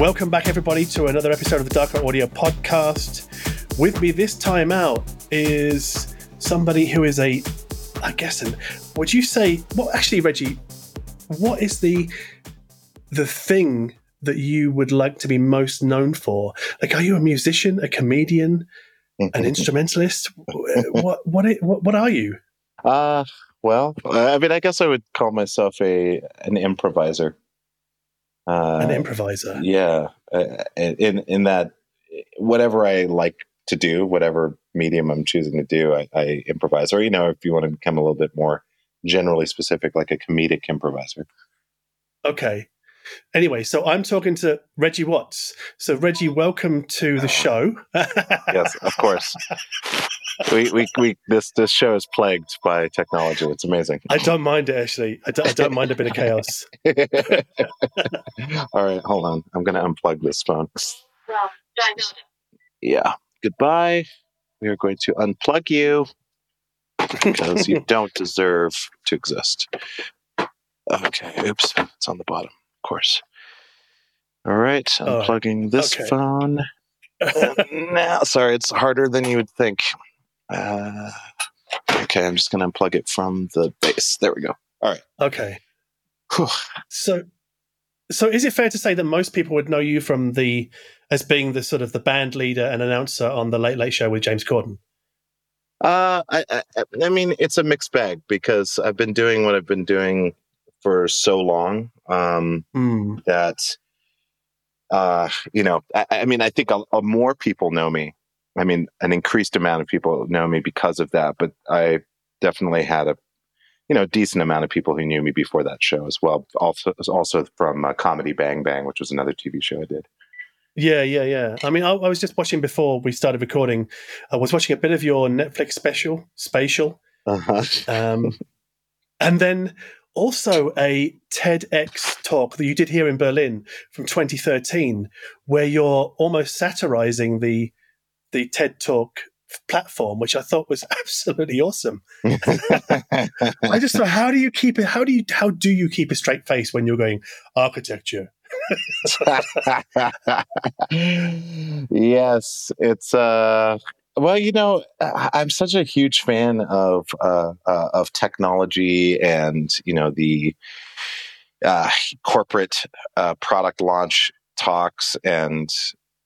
Welcome back, everybody, to another episode of the Darko Audio podcast. With me this time out is somebody who is a, I guess, an, would you say, well, actually, Reggie, what is the the thing that you would like to be most known for? Like, are you a musician, a comedian, an instrumentalist? what, what, what, what are you? Uh, well, I mean, I guess I would call myself a an improviser. Uh, an improviser. Yeah, uh, in in that whatever I like to do, whatever medium I'm choosing to do, I, I, improvise. Or you know, if you want to become a little bit more generally specific, like a comedic improviser. Okay. Anyway, so I'm talking to Reggie Watts. So Reggie, welcome to the oh. show. yes, of course. we, we, we, this, this show is plagued by technology. It's amazing. I don't mind it actually. I don't, I don't mind a bit of chaos. All right, hold on. I'm going to unplug this phone. Well, yeah. Goodbye. We are going to unplug you because you don't deserve to exist. Okay. Oops. It's on the bottom, of course. All right. Unplugging oh, this okay. phone. now, sorry, it's harder than you would think. Uh, okay, I'm just going to unplug it from the base. There we go. All right. Okay. Whew. So, so is it fair to say that most people would know you from the as being the sort of the band leader and announcer on the Late Late Show with James Corden? Uh, I, I, I mean, it's a mixed bag because I've been doing what I've been doing for so long um, mm. that, uh, you know, I, I mean, I think a, a more people know me I mean, an increased amount of people know me because of that, but I definitely had a, you know, decent amount of people who knew me before that show as well. Also, also from uh, Comedy Bang Bang, which was another TV show I did. Yeah, yeah, yeah. I mean, I, I, was just watching before we started recording. I was watching a bit of your Netflix special, Spatial, uh-huh. um, and then also a TEDx talk that you did here in Berlin from 2013, where you're almost satirizing the the TED Talk platform, which I thought was absolutely awesome. I just thought, how do you keep it? How do you how do you keep a straight face when you're going architecture? yes, it's uh well, you know, I'm such a huge fan of uh, uh, of technology and you know the uh, corporate uh, product launch talks and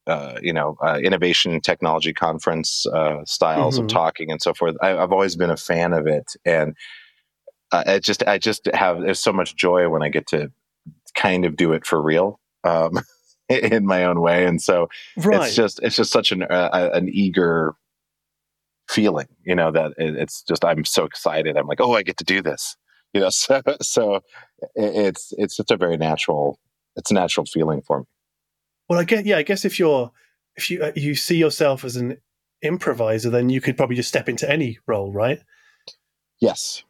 uh, you know, uh, innovation technology conference uh, styles mm-hmm. of talking and so forth. I, have always been a fan of it, and uh, I just, I just have there's so much joy when I get to kind of do it for real um, in my own way, and so right. it's just, it's just such an uh, an eager feeling, you know, that it's just I'm so excited. I'm like, oh, I get to do this, you know. So, so it's it's just a very natural, it's a natural feeling for me. Well, I get yeah. I guess if you're if you uh, you see yourself as an improviser, then you could probably just step into any role, right? Yes.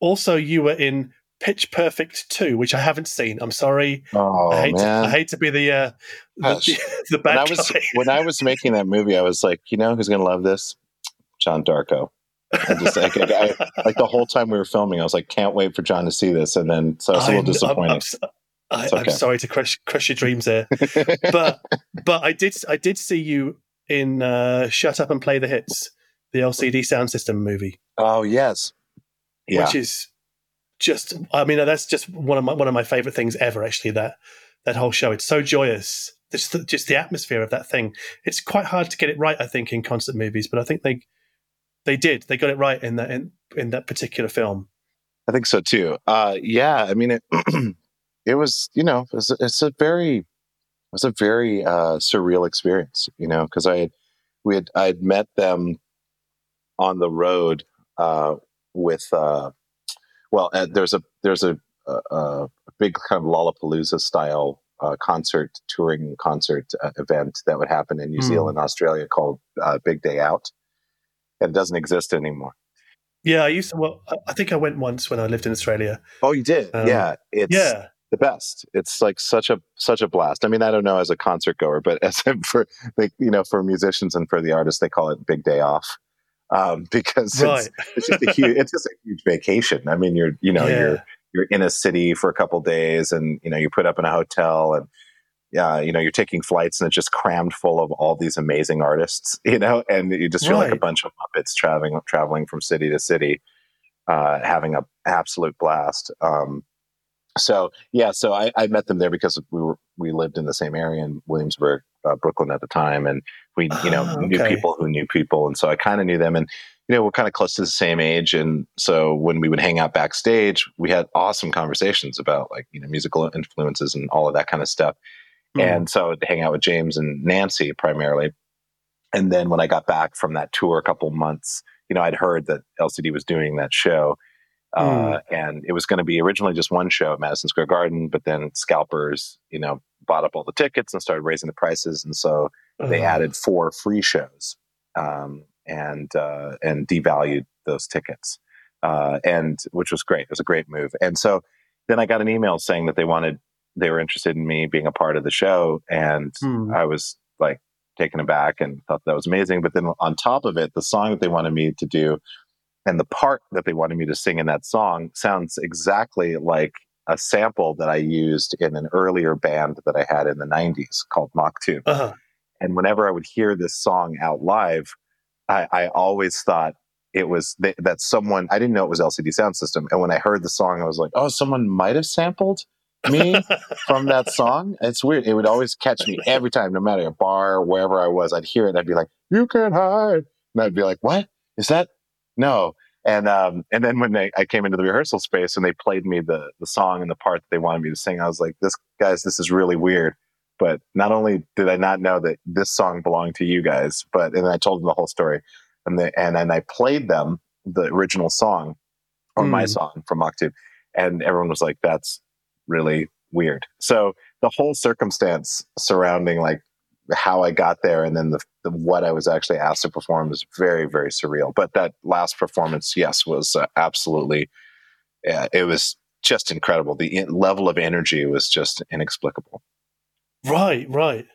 Also, you were in Pitch Perfect 2, which I haven't seen. I'm sorry. Oh, I hate man. To, I hate to be the uh, the, the, bad when I was guy. when I was making that movie, I was like, you know, who's going to love this? John Darko. I just like, I, like the whole time we were filming, I was like, can't wait for John to see this, and then so I was a little disappointed. I'm, I'm, I, am sorry to crush crush your dreams here, but but I did I did see you in uh, Shut Up and Play the Hits, the LCD Soundsystem movie. Oh yes, yeah. which is just I mean that's just one of my one of my favorite things ever. Actually, that that whole show it's so joyous. Just the, just the atmosphere of that thing. It's quite hard to get it right, I think, in concert movies, but I think they they did. They got it right in that in, in that particular film. I think so too. Uh, yeah, I mean it. it was you know it's, it's a very it was a very uh, surreal experience you know because i had we had i had met them on the road uh, with uh, well uh, there's a there's a, a, big kind of lollapalooza style uh, concert touring concert uh, event that would happen in new mm. zealand australia called big day out and it doesn't exist anymore yeah, I used to. Well, I think I went once when I lived in Australia. Oh, you did? Um, yeah, it's yeah the best. It's like such a such a blast. I mean, I don't know as a concert goer, but as for like you know for musicians and for the artists, they call it big day off um, because right. it's, it's, just a huge it's just a huge vacation. I mean, you're you know yeah. you're you're in a city for a couple days, and you know you put up in a hotel, and uh, you know, you're taking flights and it's just crammed full of all these amazing artists, you know, and you just feel right. like a bunch of Muppets traveling, traveling from city to city, uh, having an absolute blast. Um, so yeah, so I, I, met them there because we were we lived in the same area in Williamsburg, uh, Brooklyn at the time, and we you know oh, okay. knew people who knew people, and so I kind of knew them, and you know we're kind of close to the same age, and so when we would hang out backstage, we had awesome conversations about like you know musical influences and all of that kind of stuff, mm. and so I'd hang out with James and Nancy primarily, and then when I got back from that tour a couple months, you know I'd heard that LCD was doing that show Mm. Uh, and it was going to be originally just one show at Madison Square Garden, but then scalpers, you know, bought up all the tickets and started raising the prices, and so uh-huh. they added four free shows um, and uh, and devalued those tickets, uh, and which was great. It was a great move. And so then I got an email saying that they wanted they were interested in me being a part of the show, and mm. I was like taken aback and thought that was amazing. But then on top of it, the song that they wanted me to do and the part that they wanted me to sing in that song sounds exactly like a sample that I used in an earlier band that I had in the 90s called Maktub. Uh-huh. And whenever I would hear this song out live, I, I always thought it was th- that someone, I didn't know it was LCD Soundsystem. And when I heard the song, I was like, oh, someone might have sampled me from that song. It's weird. It would always catch me every time, no matter a bar, wherever I was, I'd hear it and I'd be like, you can't hide. And I'd be like, what? Is that no. And um, and then when they, I came into the rehearsal space and they played me the the song and the part that they wanted me to sing, I was like, "This guys, this is really weird." But not only did I not know that this song belonged to you guys, but and I told them the whole story, and they, and and I played them the original song, or mm. my hmm. song from Maktub, and everyone was like, "That's really weird." So the whole circumstance surrounding like how I got there and then the, the, what I was actually asked to perform was very very surreal. But that last performance, yes, was uh, absolutely. Yeah, it was just incredible. The in- level of energy was just inexplicable. Right, right.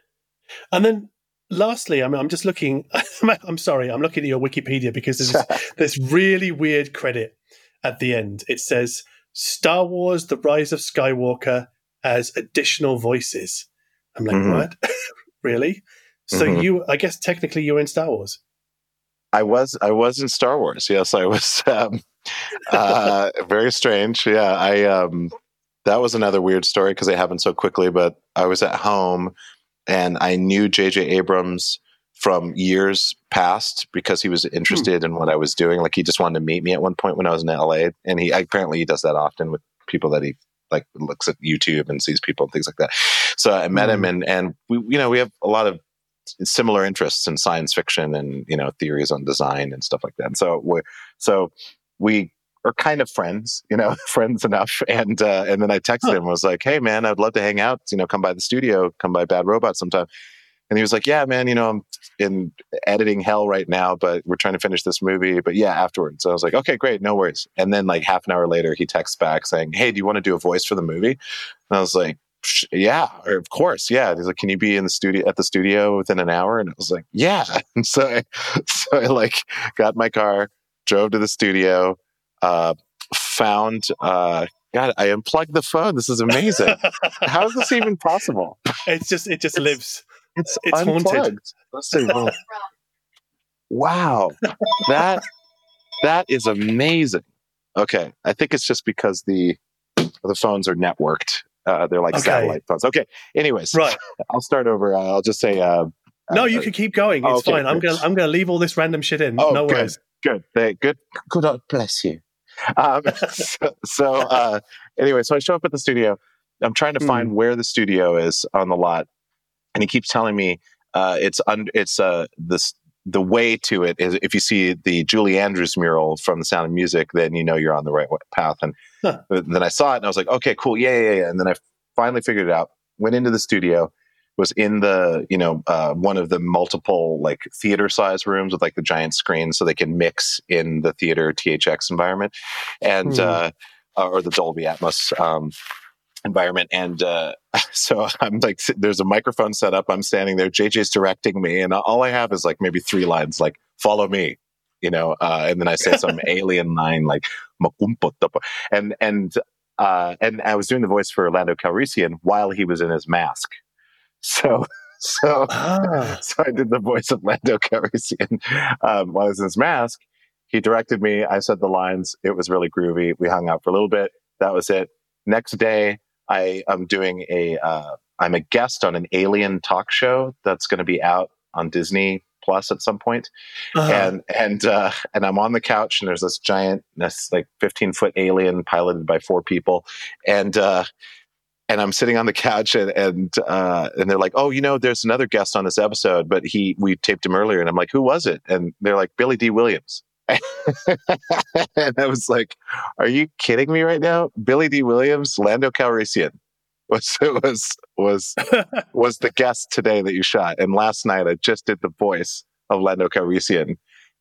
And then lastly, I mean, I'm just looking. I'm sorry, I'm looking at your Wikipedia because there's this really weird credit at the end. It says Star Wars: The Rise of Skywalker as additional voices. I'm like, mm-hmm. what? really. So mm-hmm. you, I guess, technically, you're in Star Wars. I was. I was in Star Wars. Yes, I was. Um, uh, very strange. Yeah, I. Um, that was another weird story because it happened so quickly. But I was at home, and I knew J.J. Abrams from years past because he was hmm. interested hmm. in what I was doing. Like he just wanted to meet me at one point when I was in LA, and he apparently he does that often with people that he like looks at YouTube and sees people and things like that. So I met mm. him, and and we you know we have a lot of similar interests in science fiction and you know theories on design and stuff like that. And so we so we are kind of friends, you know, friends enough. And uh, and then I texted huh. him, was like, "Hey man, I'd love to hang out. You know, come by the studio, come by Bad Robot sometime." And he was like, "Yeah, man, you know, I'm in editing hell right now, but we're trying to finish this movie. But yeah, afterwards." So I was like, "Okay, great, no worries." And then like half an hour later, he texts back saying, "Hey, do you want to do a voice for the movie?" And I was like, "Yeah, of course, yeah." He's like, "Can you be in the studio at the studio within an hour?" And I was like, "Yeah." And so I, so I like got my car, drove to the studio, uh, found. Uh, God, I unplugged the phone. This is amazing. How is this even possible? It's just it just it's, lives. It's, it's haunted. Let's say. Wow, that that is amazing. Okay, I think it's just because the the phones are networked. Uh, they're like okay. satellite phones. Okay. Anyways, right. I'll start over. Uh, I'll just say. Uh, no, you uh, can keep going. It's okay, fine. I'm gonna I'm gonna leave all this random shit in. Oh, no good, worries. Good. Good. Good. God bless you. Um, so, so uh, anyway, so I show up at the studio. I'm trying to find mm. where the studio is on the lot and he keeps telling me uh, it's under it's uh, this the way to it is if you see the Julie Andrews mural from The Sound of Music, then you know you're on the right path. And huh. then I saw it and I was like, okay, cool, yeah, yeah, yeah. And then I finally figured it out. Went into the studio, was in the you know uh, one of the multiple like theater size rooms with like the giant screens so they can mix in the theater THX environment, and mm. uh, or the Dolby Atmos. Um, environment. And uh, so I'm like, there's a microphone set up. I'm standing there. JJ's directing me, and all I have is like maybe three lines, like "Follow me," you know. Uh, and then I say some alien line like and and uh, and I was doing the voice for Lando Calrissian while he was in his mask. So so Ah. so I did the voice of Lando Calrissian um, while I was in his mask. He directed me. I said the lines. It was really groovy. We hung out for a little bit. That was it. Next day, I am doing a. Uh, I'm a guest on an alien talk show that's going to be out on Disney Plus at some point Uh-huh. and and uh, and I'm on the couch, and there's this giant, this like 15 foot alien piloted by four people, and uh, and I'm sitting on the couch, and and uh, and they're like, oh, you know, there's another guest on this episode, but he we taped him earlier, and I'm like, who was it? And they're like, Billy Dee Williams. and I was like, "Are you kidding me right now?" Billy Dee Williams, Lando Calrissian was was was was the guest today that you shot, and last night I just did the voice of Lando Calrissian.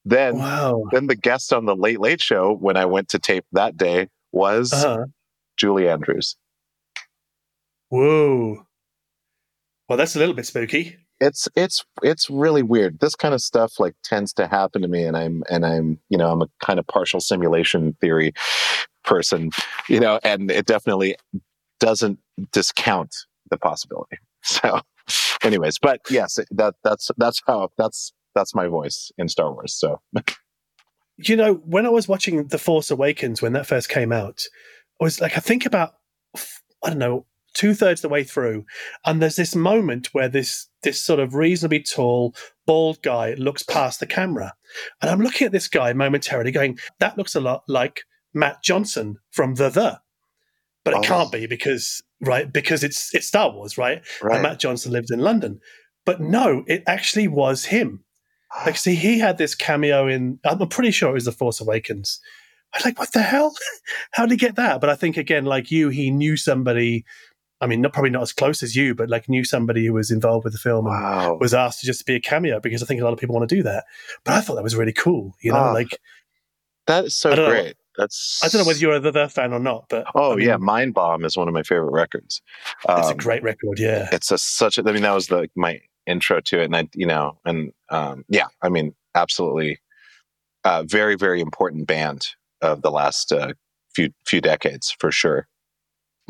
Then, wow. then the guest on the Late Late Show when I went to tape that day was Uh-huh. Julie Andrews. Whoa. Well, that's a little bit spooky. It's it's it's really weird. This kind of stuff like tends to happen to me, and I'm and I'm you know I'm a kind of partial simulation theory person, you know, and it definitely doesn't discount the possibility. So, anyways, but yes, that that's that's how that's that's my voice in Star Wars. So You know, when I was watching The Force Awakens when that first came out, I was like, I think about, I don't know, two thirds the way through, and there's this moment where this this sort of reasonably tall, bald guy looks past the camera, and I'm looking at this guy momentarily, going, that looks a lot like Matt Johnson from The The, but it Oh. can't be because right because it's it's Star Wars, right? And Matt Johnson lived in London, but no, it actually was him. Ah. Like, see, he had this cameo in. I'm pretty sure it was The Force Awakens. I'm like, what the hell? How did he get that? But I think again, like you, he knew somebody. I mean, not probably not as close as you, but like knew somebody who was involved with the film and was asked to just be a cameo because I think a lot of people want to do that. But I thought that was really cool. You know, Ah, like that is so don't know. great. That's I don't know whether you're a The The fan or not, but Oh I mean, yeah, Mind Bomb is one of my favorite records. it's a Um, great record. Yeah, It's a such. A, I mean, that was the my intro to it, and I, you know, and um, yeah, I mean, absolutely, uh, very very important band of the last uh, few few decades for sure.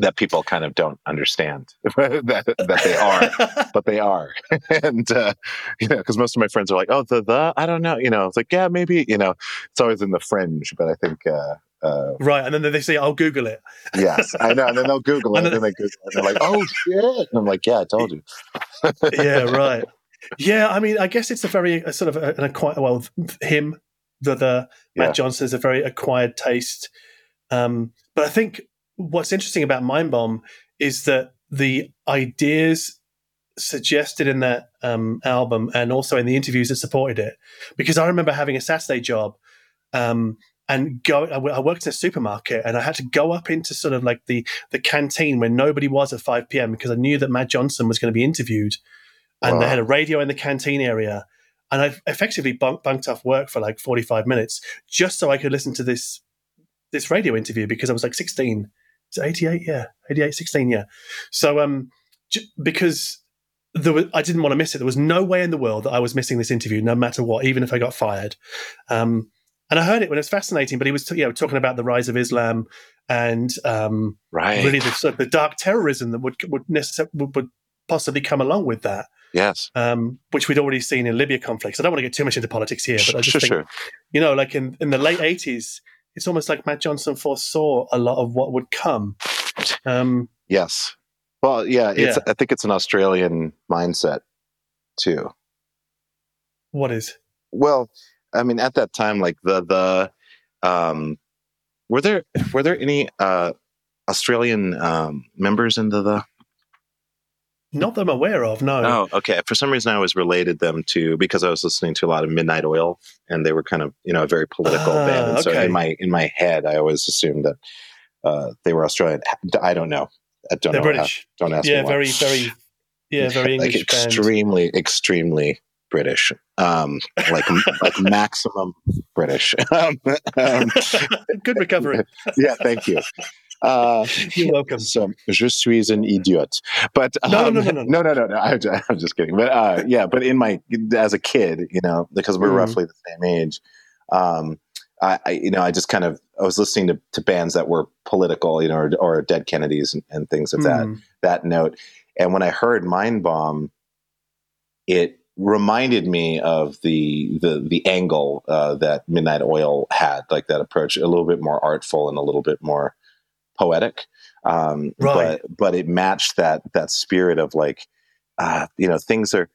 That people kind of don't understand that that they are, but they are, and uh, you know, because most of my friends are like, "Oh, the the I don't know," you know, it's like, yeah, maybe, you know, it's always in the fringe, but I think. Uh, uh, right. And then they say, "I'll Google it." Yes, I know. And then they'll Google it, And and then they Google it, and they're like, "Oh shit!" And I'm like, "Yeah, I told you." yeah, right. Yeah, I mean, I guess it's a very a sort of a, an acquired. Well, him, the the Yeah. Matt Johnson is a very acquired taste. Um, but I think what's interesting about Mind Bomb is that the ideas suggested in that um, album and also in the interviews that supported it, because I remember having a Saturday job. Um, and go, I worked in a supermarket, and I had to go up into sort of like the the canteen where nobody was at five p.m. because I knew that Matt Johnson was going to be interviewed, and they had a radio in the canteen area, and I effectively bunk, bunked off work for like forty five minutes just so I could listen to this this radio interview because I was like sixteen. Is it eighty eight? Yeah, 88, 16, Yeah. So um, j- because there was, I didn't want to miss it. There was no way in the world that I was missing this interview, no matter what, even if I got fired. Um, and I heard it when it was fascinating. But he was, you know, talking about the rise of Islam and um, Right. really the, sort of the dark terrorism that would would, necessar- would would possibly come along with that, Yes. um, which we'd already seen in Libya conflicts. I don't want to get too much into politics here, but I just sure, think sure. you know, like in, in the late eighties, it's almost like Matt Johnson foresaw a lot of what would come. Um, Yes. Well, yeah. It's. Yeah. I think it's an Australian mindset too. what is? Well, I mean, at that time, like the the, um, were there were there any uh Australian um members in the the? Not that I'm aware of. No. Oh, okay. For some reason, I was related them to because I was listening to a lot of Midnight Oil, and they were kind of you know a very political Ah, band. And So in my in my head, I always assumed that uh, they were Australian. I don't know. I don't They're know. how- British. don't ask Yeah, me. why. very, very. Yeah, very like English band. extremely, extremely British. Um, like like maximum British. Um, um, Good recovery. yeah, thank you. Uh, You're welcome. so, je suis an idiot. But No, um, no, no, no, no, no, no, no. I, I'm just kidding. But uh, yeah, but in my as a kid, you know, because we're Mhm. roughly the same age, um, I, I, you know, I just kind of I was listening to, to bands that were political, you know, or, or Dead Kennedys and, and things of that Mm. that note. And when I heard Mind Bomb, it reminded me of the the the angle uh, that Midnight Oil had, like that approach, a little bit more artful and a little bit more poetic. Um, right. But but it matched that that spirit of like, uh, you know, things are.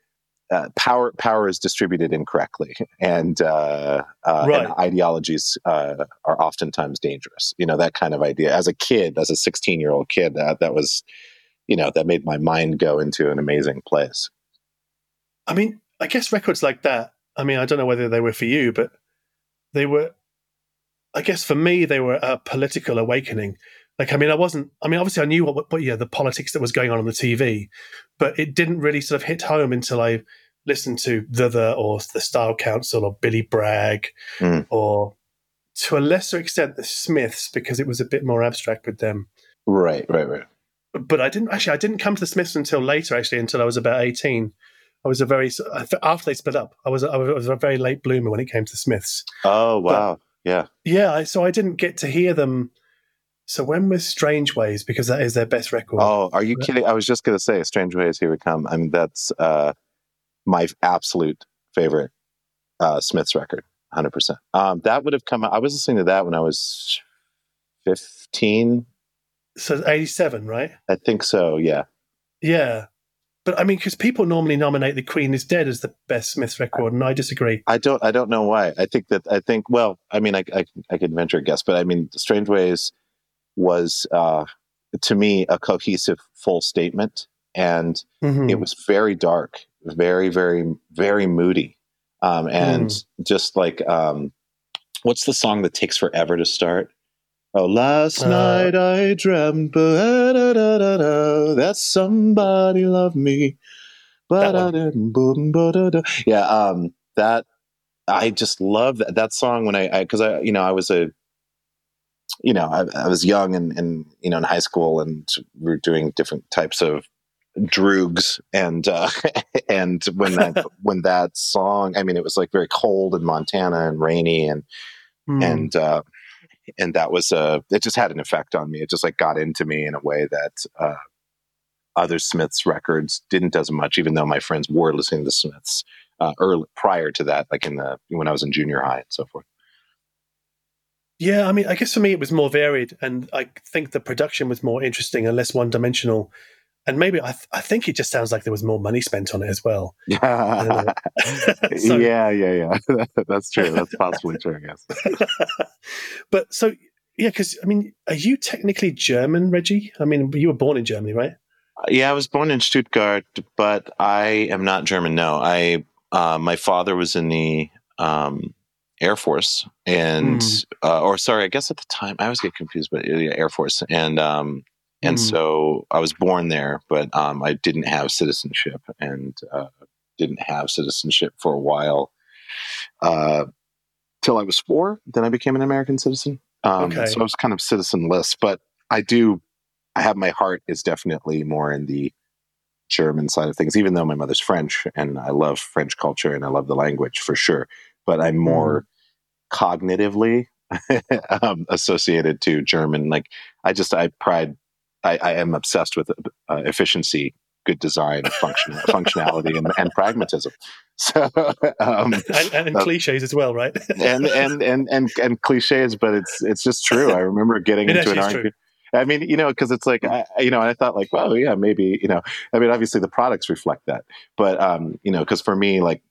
Uh, power power is distributed incorrectly, and, uh, uh right. and ideologies uh, are oftentimes dangerous. You know that kind of idea. As a kid, as a sixteen year old kid, that that was, you know, that made my mind go into an amazing place. I mean, I guess records like that. I mean, I don't know whether they were for you, but they were. I guess for me, they were a political awakening. Like, I mean, I wasn't. I mean, obviously, I knew what, what yeah, the politics that was going on on the TV, but it didn't really sort of hit home until I listened to the the or the Style Council or Billy Bragg mm. or to a lesser extent the Smiths because it was a bit more abstract with them. Right, right, right. But I didn't actually. I didn't come to the Smiths until later, actually, until I was about eighteen. I was a very after they split up. I was I was a very late bloomer when it came to the Smiths. Oh wow, but, yeah, yeah. So I didn't get to hear them. So when was Strangeways? Because that is their best record. Oh, are you kidding? I was just going to say Strangeways. Here we come. I mean, that's uh, my absolute favorite uh, Smiths record. Hundred um, percent. That would have come. I was listening to that when I was fifteen. So eighty-seven, right? I think so. Yeah. Yeah. But I mean, because people normally nominate "The Queen Is Dead" as the best Smiths record, and I disagree. I don't. I don't know why. I think that. I think. Well, I mean, I I, I could venture a guess, but I mean, "Strangeways" was uh, to me a cohesive, full statement, and mm-hmm. it was very dark, very, very, very moody, um, and mm. just like um, what's the song that takes forever to start? Oh, last uh, night I dreamt that somebody loved me. Yeah, um, that I just love that, that song when I because I, I, you know I was a you know I, I, was young and, and you know in high school and we were doing different types of droogs and uh, and when that when that song I mean it was like very cold in Montana and rainy and mm. and uh, and that was uh it just had an effect on me it just like got into me in a way that uh other smiths records didn't as much even though my friends were listening to smiths uh early prior to that like in the when i was in junior high and so forth yeah i mean i guess for me it was more varied and i think the production was more interesting and less one-dimensional and maybe I, th- I think it just sounds like there was more money spent on it as well. Yeah, so, yeah, yeah, yeah. That's true. That's possibly true. I guess. but so yeah, because I mean, are you technically German, Reggie? I mean, you were born in Germany, right? Yeah, I was born in Stuttgart, but I am not German. No, I uh, my father was in the um, Air Force, and mm. uh, or sorry, I guess at the time I always get confused, but yeah, Air Force, and um, and mm. so I was born there, but um, I didn't have citizenship and uh, didn't have citizenship for a while uh, till I was four. Then I became an American citizen. Um, okay. So I was kind of citizenless, but I do. I have my heart is definitely more in the German side of things, even though my mother's French and I love French culture and I love the language for sure. But I'm more mm. Cognitively um, associated to German. Like I just I pride I, I am obsessed with uh, efficiency, good design, function, functionality, and, and, pragmatism. So, um, and, and uh, cliches as well, right? and, and and and and cliches, but it's it's just true. I remember getting into an argument. I mean, you know, because it's like, I, you know, and I thought like, well, yeah, maybe, you know, I mean, obviously the products reflect that, but, um, you know, because for me, like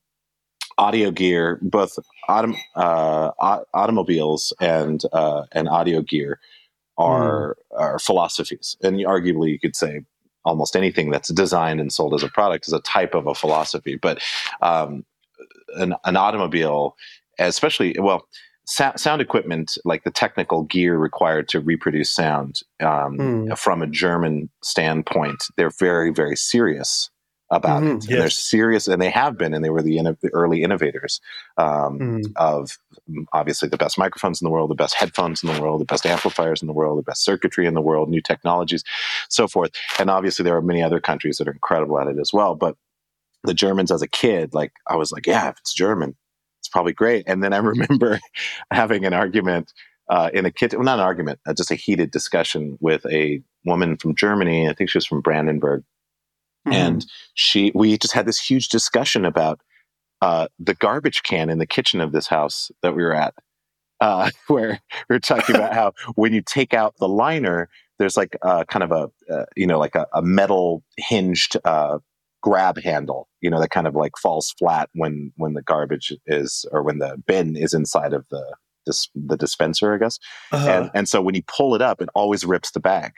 audio gear, both autom- uh, automobiles and uh, and audio gear are mm. are philosophies, and arguably you could say almost anything that's designed and sold as a product is a type of a philosophy. But um, an, an automobile, especially well, sound, sound equipment like the technical gear required to reproduce sound um, mm. from a German standpoint, they're very very serious about mm-hmm, it. Yes. They're serious, and they have been, and they were the, the early innovators um, mm. of obviously the best microphones in the world, the best headphones in the world, the best amplifiers in the world, the best circuitry in the world, new technologies, so forth. And obviously, there are many other countries that are incredible at it as well. But the Germans, as a kid, like I was like, yeah, if it's German, it's probably great. And then I remember having an argument. Uh, in a kitchen, well, not an argument, uh, just a heated discussion with a woman from Germany. I think she was from Brandenburg, mm-hmm. and she we just had this huge discussion about uh, the garbage can in the kitchen of this house that we were at, uh, where we were talking about how when you take out the liner, there's like a, kind of a uh, you know like a, a metal hinged uh, grab handle, you know, that kind of like falls flat when when the garbage is or when the bin is inside of the dis- the dispenser, I guess. Uh-huh. And and so when you pull it up, it always rips the bag.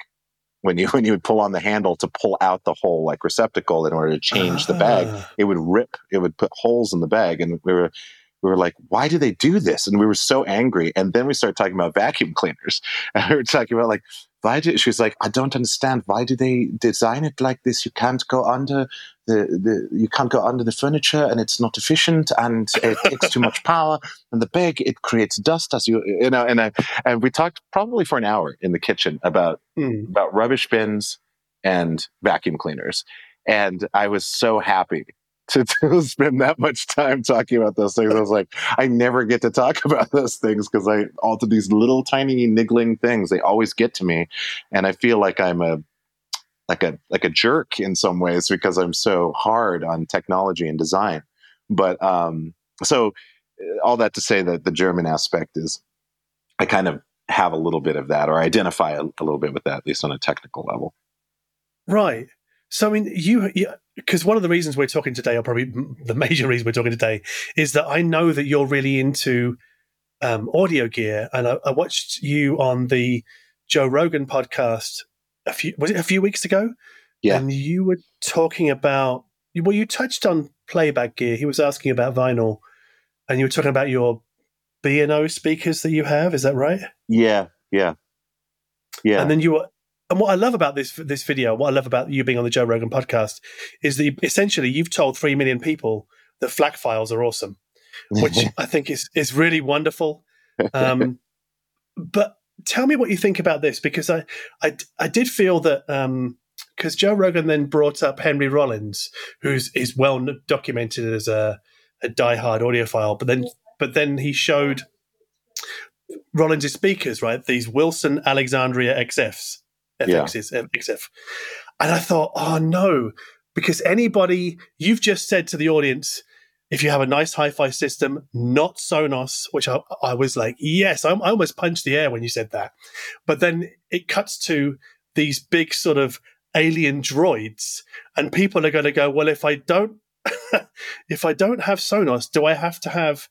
When you when you would pull on the handle to pull out the whole like receptacle in order to change the bag, ah. it would rip. It would put holes in the bag, and we were we were like, why do they do this? And we were so angry. And then we started talking about vacuum cleaners. And we were talking about like, why do she was like, I don't understand. Why do they design it like this? You can't go under the, the you can't go under the furniture and it's not efficient and it takes too much power. And the bag, it creates dust as you you know, and I, and we talked probably for an hour in the kitchen about mm. about rubbish bins and vacuum cleaners. And I was so happy to, to spend that much time talking about those things. I was like, I never get to talk about those things because I all to these little tiny niggling things. They always get to me, and I feel like I'm a like a like a jerk in some ways because I'm so hard on technology and design. But um, so all that to say that the German aspect is, I kind of have a little bit of that, or identify a, a little bit with that, at least on a technical level. Right. So I mean, you, because one of the reasons we're talking today, or probably the major reason we're talking today, is that I know that you're really into um, audio gear, and I, I, watched you on the Joe Rogan podcast a few was it a few weeks ago? Yeah, and you were talking about well, you touched on playback gear. He was asking about vinyl, and you were talking about your B and O speakers that you have. Is that right? Yeah, yeah, yeah. And then you were and what I love about this this video, what I love about you being on the Joe Rogan podcast, is that essentially you've told three million people that FLAC files are awesome, which I think is is really wonderful. Um, but tell me what you think about this because I I, I did feel that because um, Joe Rogan then brought up Henry Rollins, who's is well documented as a a diehard audiophile, but then but then he showed Rollins' speakers, right? These Wilson Alexandria XFs FXs, yeah. XF. And I thought, oh no, because anybody, you've just said to the audience, if you have a nice hi-fi system, not Sonos, which I, I was like, yes, I, I almost punched the air when you said that. But then it cuts to these big sort of alien droids, and people are going to go, well, if I don't, if I don't have Sonos, do I have to have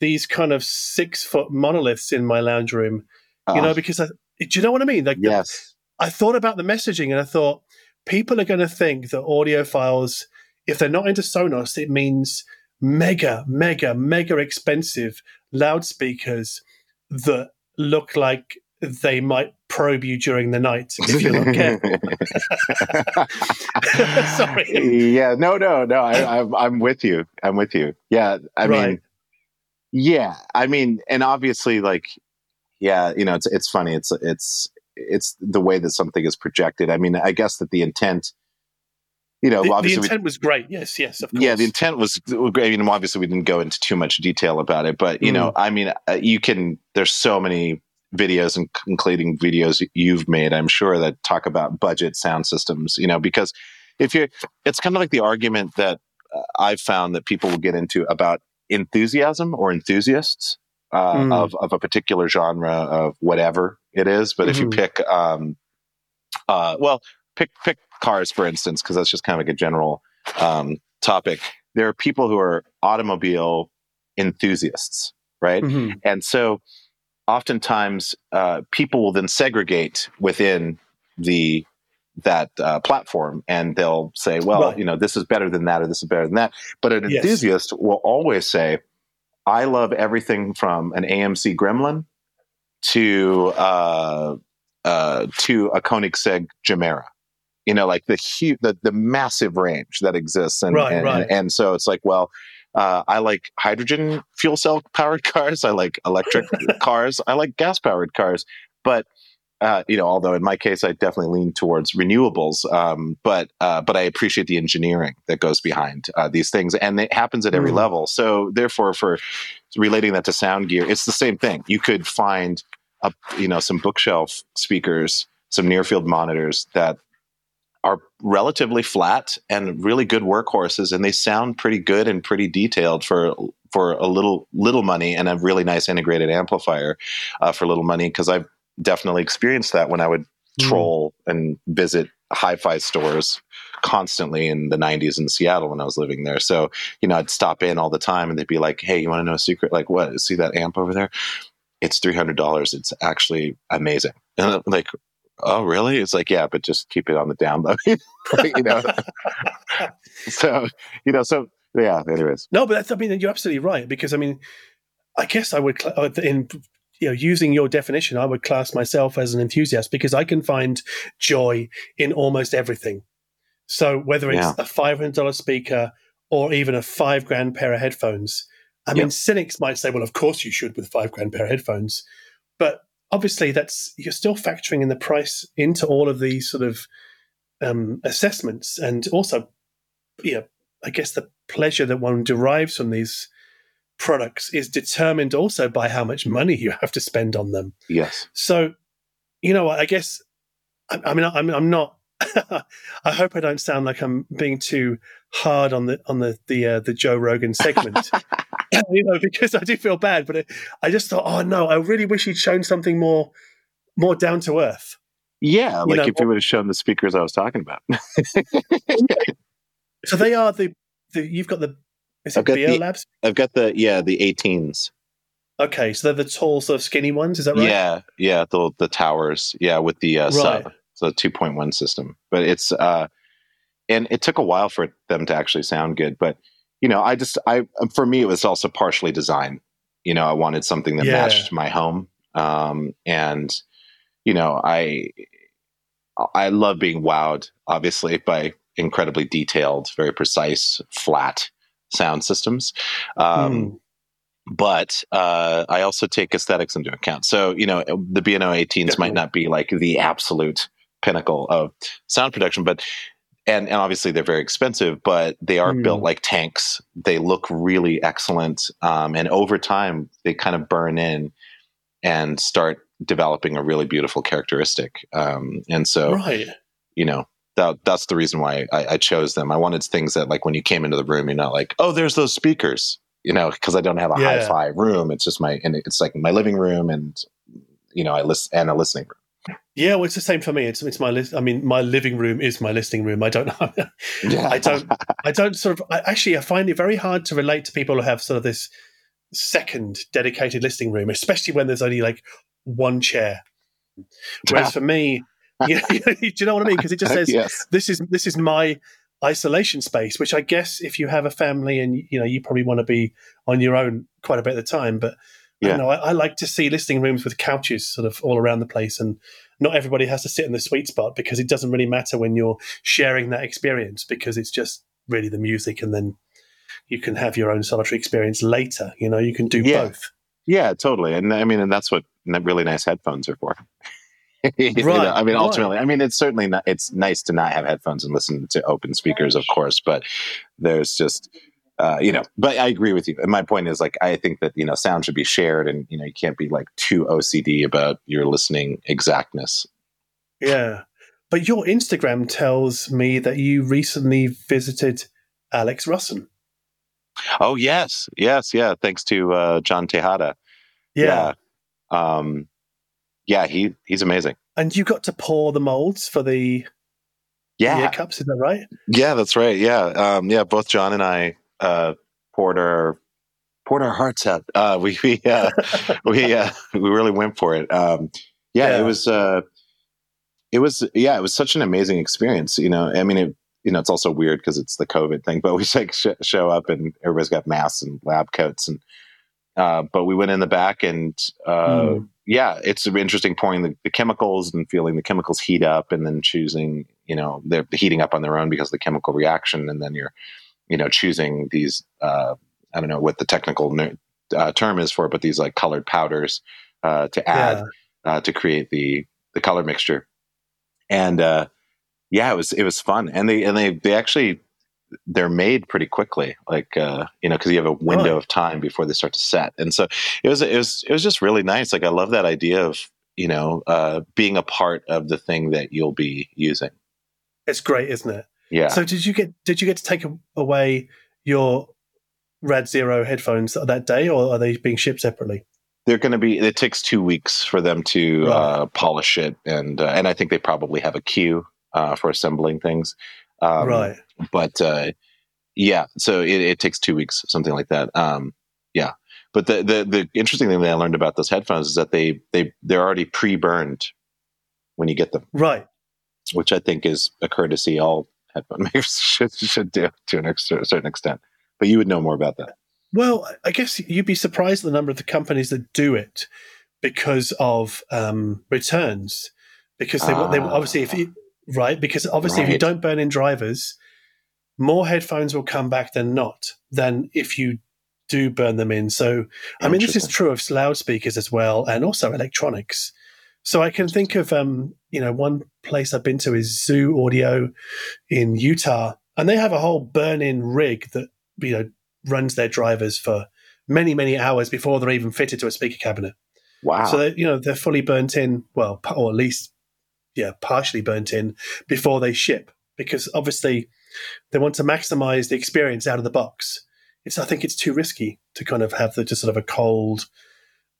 these kind of six foot monoliths in my lounge room? You know, ah. because I, do you know what I mean? Like, yes. I thought about the messaging and I thought people are going to think that audiophiles, if they're not into Sonos, it means mega, mega, mega expensive loudspeakers that look like they might probe you during the night if you're not careful. Sorry. Yeah, no, no, no. I, am I'm, I'm with you. I'm with you. Yeah, I right. mean, yeah, I mean, and obviously, like, yeah, you know, it's it's funny. It's it's it's the way that something is projected. I mean, I guess that the intent, you know, the, obviously the intent we, was great. Yes, yes, of course. Yeah, the intent was great. I mean, obviously we didn't go into too much detail about it, but you mm. know, I mean, uh, you can. There's so many videos, including videos you've made, I'm sure, that talk about budget sound systems. You know, because if you're, it's kind of like the argument that uh, I've found that people will get into about enthusiasm or enthusiasts uh, mm. of of a particular genre of whatever it is. But mm-hmm. if you mm-hmm. pick, um, uh, well, pick pick cars for instance, because that's just kind of like a general um, topic. There are people who are automobile enthusiasts, right? Mm-hmm. And so, oftentimes, uh, people will then segregate within the that uh, platform and they'll say well right. you know this is better than that or this is better than that but an yes. enthusiast will always say I love everything from an AMC Gremlin to uh, uh, to a Koenigsegg Gemera. You know, like the huge, the, the massive range that exists, and right, and, right. and, and so it's like, well, uh, I like hydrogen fuel cell powered cars. I like electric cars. I like gas powered cars. But uh, you know, although in my case, I definitely lean towards renewables. Um, but uh, but I appreciate the engineering that goes behind uh, these things, and it happens at every mm. level. So therefore, for relating that to sound gear, it's the same thing. You could find a, you know some bookshelf speakers, some near field monitors that are relatively flat and really good workhorses, and they sound pretty good and pretty detailed for for a little little money and a really nice integrated amplifier uh, for little money. Because I've definitely experienced that when I would mm. troll and visit hi-fi stores constantly in the 90s in Seattle when I was living there. So, you know, I'd stop in all the time and they'd be like, "Hey, you want to know a secret? Like what? See that amp over there? It's $300. It's actually amazing." And I'm like, oh really? It's like yeah but just keep it on the down low you know? So you know so yeah anyways. No but that's i mean you're absolutely right because i mean i guess i would uh, in you know using your definition i would class myself as an enthusiast because i can find joy in almost everything. So whether it's yeah. a $500 speaker or even a five grand pair of headphones i mean cynics might say well of course you should with five grand pair of headphones but obviously that's you're still factoring in the price into all of these sort of um, assessments and also you know i guess the pleasure that one derives from these products is determined also by how much money you have to spend on them. Yes. So you know what i guess i, I mean I'm, I'm not I hope I don't sound like I'm being too hard on the on the the uh, the Joe Rogan segment, you know, because I do feel bad. But it, I just thought, oh no, I really wish he'd shown something more more down to earth. Yeah, like you know, if he would have shown the speakers I was talking about. so they are the, the you've got the is it Beolabs? Labs? I've got the yeah the 18s. Okay, so they're the tall, sort of skinny ones. Is that right? Yeah, yeah, the the towers. Yeah, with the uh, right. sub. So 2.1 system, but it's uh, and it took a while for them to actually sound good. But you know, I just I for me it was also partially design. You know, I wanted something that yeah. matched my home, um, and you know, I I love being wowed, obviously, by incredibly detailed, very precise, flat sound systems. Um, mm. But uh, I also take aesthetics into account. So, you know, the B&O 18s Definitely. might not be like the absolute pinnacle of sound production. But and, and obviously they're very expensive, but they are mm. built like tanks. They look really excellent, um, and over time they kind of burn in and start developing a really beautiful characteristic. Um, and so, right. you know, that, that's the reason why I, I, chose them. I wanted things that, like, when you came into the room, you're not like, oh, there's those speakers, you know, because I don't have a yeah. hi-fi room. It's just my, and it's like my living room, and you know, I list and a listening room. Yeah, well, it's the same for me. It's it's my list. I mean, my living room is my listening room. I don't know. I don't. I don't sort of. I, actually, I find it very hard to relate to people who have sort of this second dedicated listening room, especially when there's only like one chair. Whereas for me, you do you know what I mean? Because it just says yes. this is this is my isolation space. Which I guess if you have a family and you know you probably want to be on your own quite a bit of the time, but yeah. I know I, I, like to see listening rooms with couches sort of all around the place, and not everybody has to sit in the sweet spot because it doesn't really matter when you're sharing that experience because it's just really the music, and then you can have your own solitary experience later. You know, you can do yeah. both. Yeah, totally. And I mean, and that's what really nice headphones are for. right. know, I mean, ultimately, right. I mean, it's certainly not, it's nice to not have headphones and listen to open speakers, of course, but there's just uh, you know, but I agree with you. And my point is like, I think that, you know, sound should be shared and, you know, you can't be like too OCD about your listening exactness. Yeah. But your Instagram tells me that you recently visited Alex Rosson. Oh, yes. Yes. Yeah. Thanks to uh, John Tejada. Yeah. yeah. Um, yeah, he he's amazing. And you got to pour the molds for the yeah ear cups, is that right? Yeah, that's right. Yeah, um, yeah. Both John and I uh, poured our poured our hearts out. Uh, we we uh, we uh, we really went for it. Um, yeah, yeah, it was uh, it was yeah, it was such an amazing experience. You know, I mean, it you know, it's also weird because it's the COVID thing, but we like sh- show up and everybody's got masks and lab coats and. Uh, but we went in the back and uh, mm. yeah, it's interesting pouring the, the, chemicals and feeling the chemicals heat up and then choosing, you know, they're heating up on their own because of the chemical reaction. And then you're you know choosing these uh, I don't know what the technical uh, term is for it, but these like colored powders uh, to add yeah. uh, to create the the color mixture. And uh, yeah, it was it was fun, and they and they they actually they're made pretty quickly, like uh, you know, because you have a window of time before they start to set. And so it was it was it was just really nice. Like I love that idea of you know uh, being a part of the thing that you'll be using. It's great, isn't it? Yeah. So did you get did you get to take away your Rad Zero headphones that day, or are they being shipped separately? They're going to be. It takes two weeks for them to right. uh, polish it, and uh, and I think they probably have a queue uh, for assembling things. Um, right. But uh, yeah, so it, it, takes two weeks, something like that. Um, yeah. But the, the the interesting thing that I learned about those headphones is that they they they're already pre-burned when you get them. Right. Which I think is a courtesy all headphone makers should should do to an certain extent. But you would know more about that. Well, I guess you'd be surprised at the number of the companies that do it because of um, returns. Because they, they ah. obviously, if you right, because obviously, right. if you don't burn in drivers, more headphones will come back than not than if you do burn them in. So, I mean, this is true of loudspeakers as well, and also electronics. So I can think of, um, you know, one place I've been to is Zu Audio in Utah, and they have a whole burn-in rig that you know runs their drivers for many many hours before they're even fitted to a speaker cabinet. Wow! So they, you know they're fully burnt in, well, or at least yeah, partially burnt in before they ship, because obviously they want to maximize the experience out of the box. It's I think it's too risky to kind of have the just sort of a cold,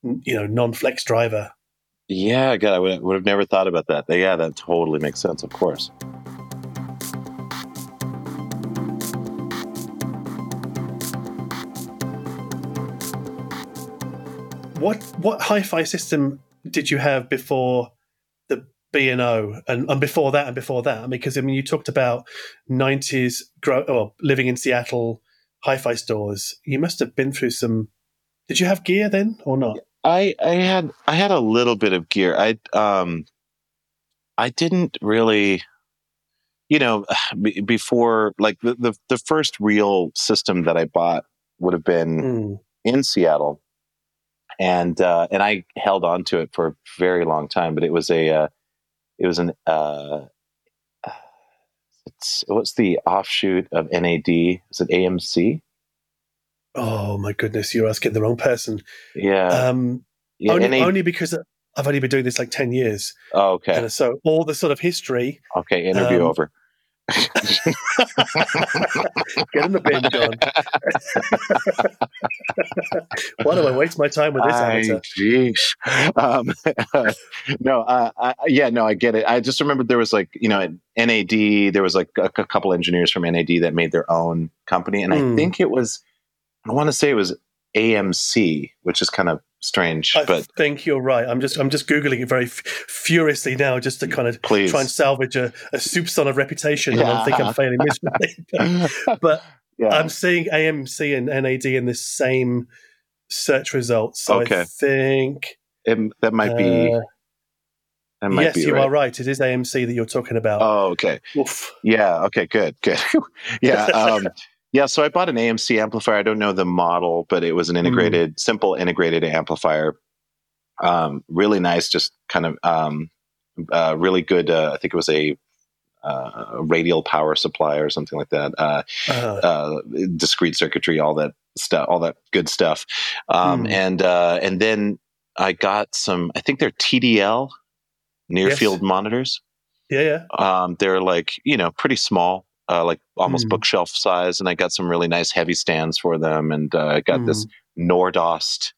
you know, non-flex driver. Yeah, God, I would, would have never thought about that. Yeah, that totally makes sense. Of course. What what hi-fi system did you have before the B and O, and before that, and before that? Because I mean, you talked about '90s grow, or living in Seattle, hi-fi stores. You must have been through some. Did you have gear then, or not? I I had I had a little bit of gear. I um I didn't really you know before like the, the, the first real system that I bought would have been mm. in Seattle and uh, and I held on to it for a very long time. But it was a uh, it was an uh, it's what's the offshoot of NAD? Is it AMC? Oh my goodness, you're asking the wrong person. Yeah. Um, yeah only, NAD- only because I've only been doing this like ten years. Oh, okay. And so all the sort of history. Okay, interview um, over. Get in the bin, John. Why do I waste my time with this amateur? Jeez. Um, no, uh, I, yeah, no, I get it. I just remembered there was like, you know, NAD, there was like a, a couple engineers from NAD that made their own company. And mm. I hmm. think it was, I want to say it was AMC, which is kind of strange. I but think you're right. I'm just I'm just googling it very f- furiously now, just to kind of Please. try and salvage a, a soupçon of reputation. Yeah. And I think I'm failing miserably. but yeah. I'm seeing AMC and NAD in the same search results. So okay. I think it, that might be. Uh, that might yes, be you right. are right. It is AMC that you're talking about. Oh, okay. Oof. Yeah. Okay. Good. Good. yeah. Um, yeah, so I bought an AMC amplifier. I don't know the model, but it was an hmm. integrated, mm. simple integrated amplifier. Um, really nice, just kind of um, uh, really good. Uh, I think it was a uh, radial power supply or something like that. Uh, uh-huh. discrete circuitry, all that stuff, all that good stuff. Um, mm. And uh, and then I got some. I think they're TDL near yes. field monitors. Yeah, yeah. Um, they're like you know pretty small uh, like almost mm. bookshelf size, and I got some really nice heavy stands for them, and uh, I got mm. this Nordost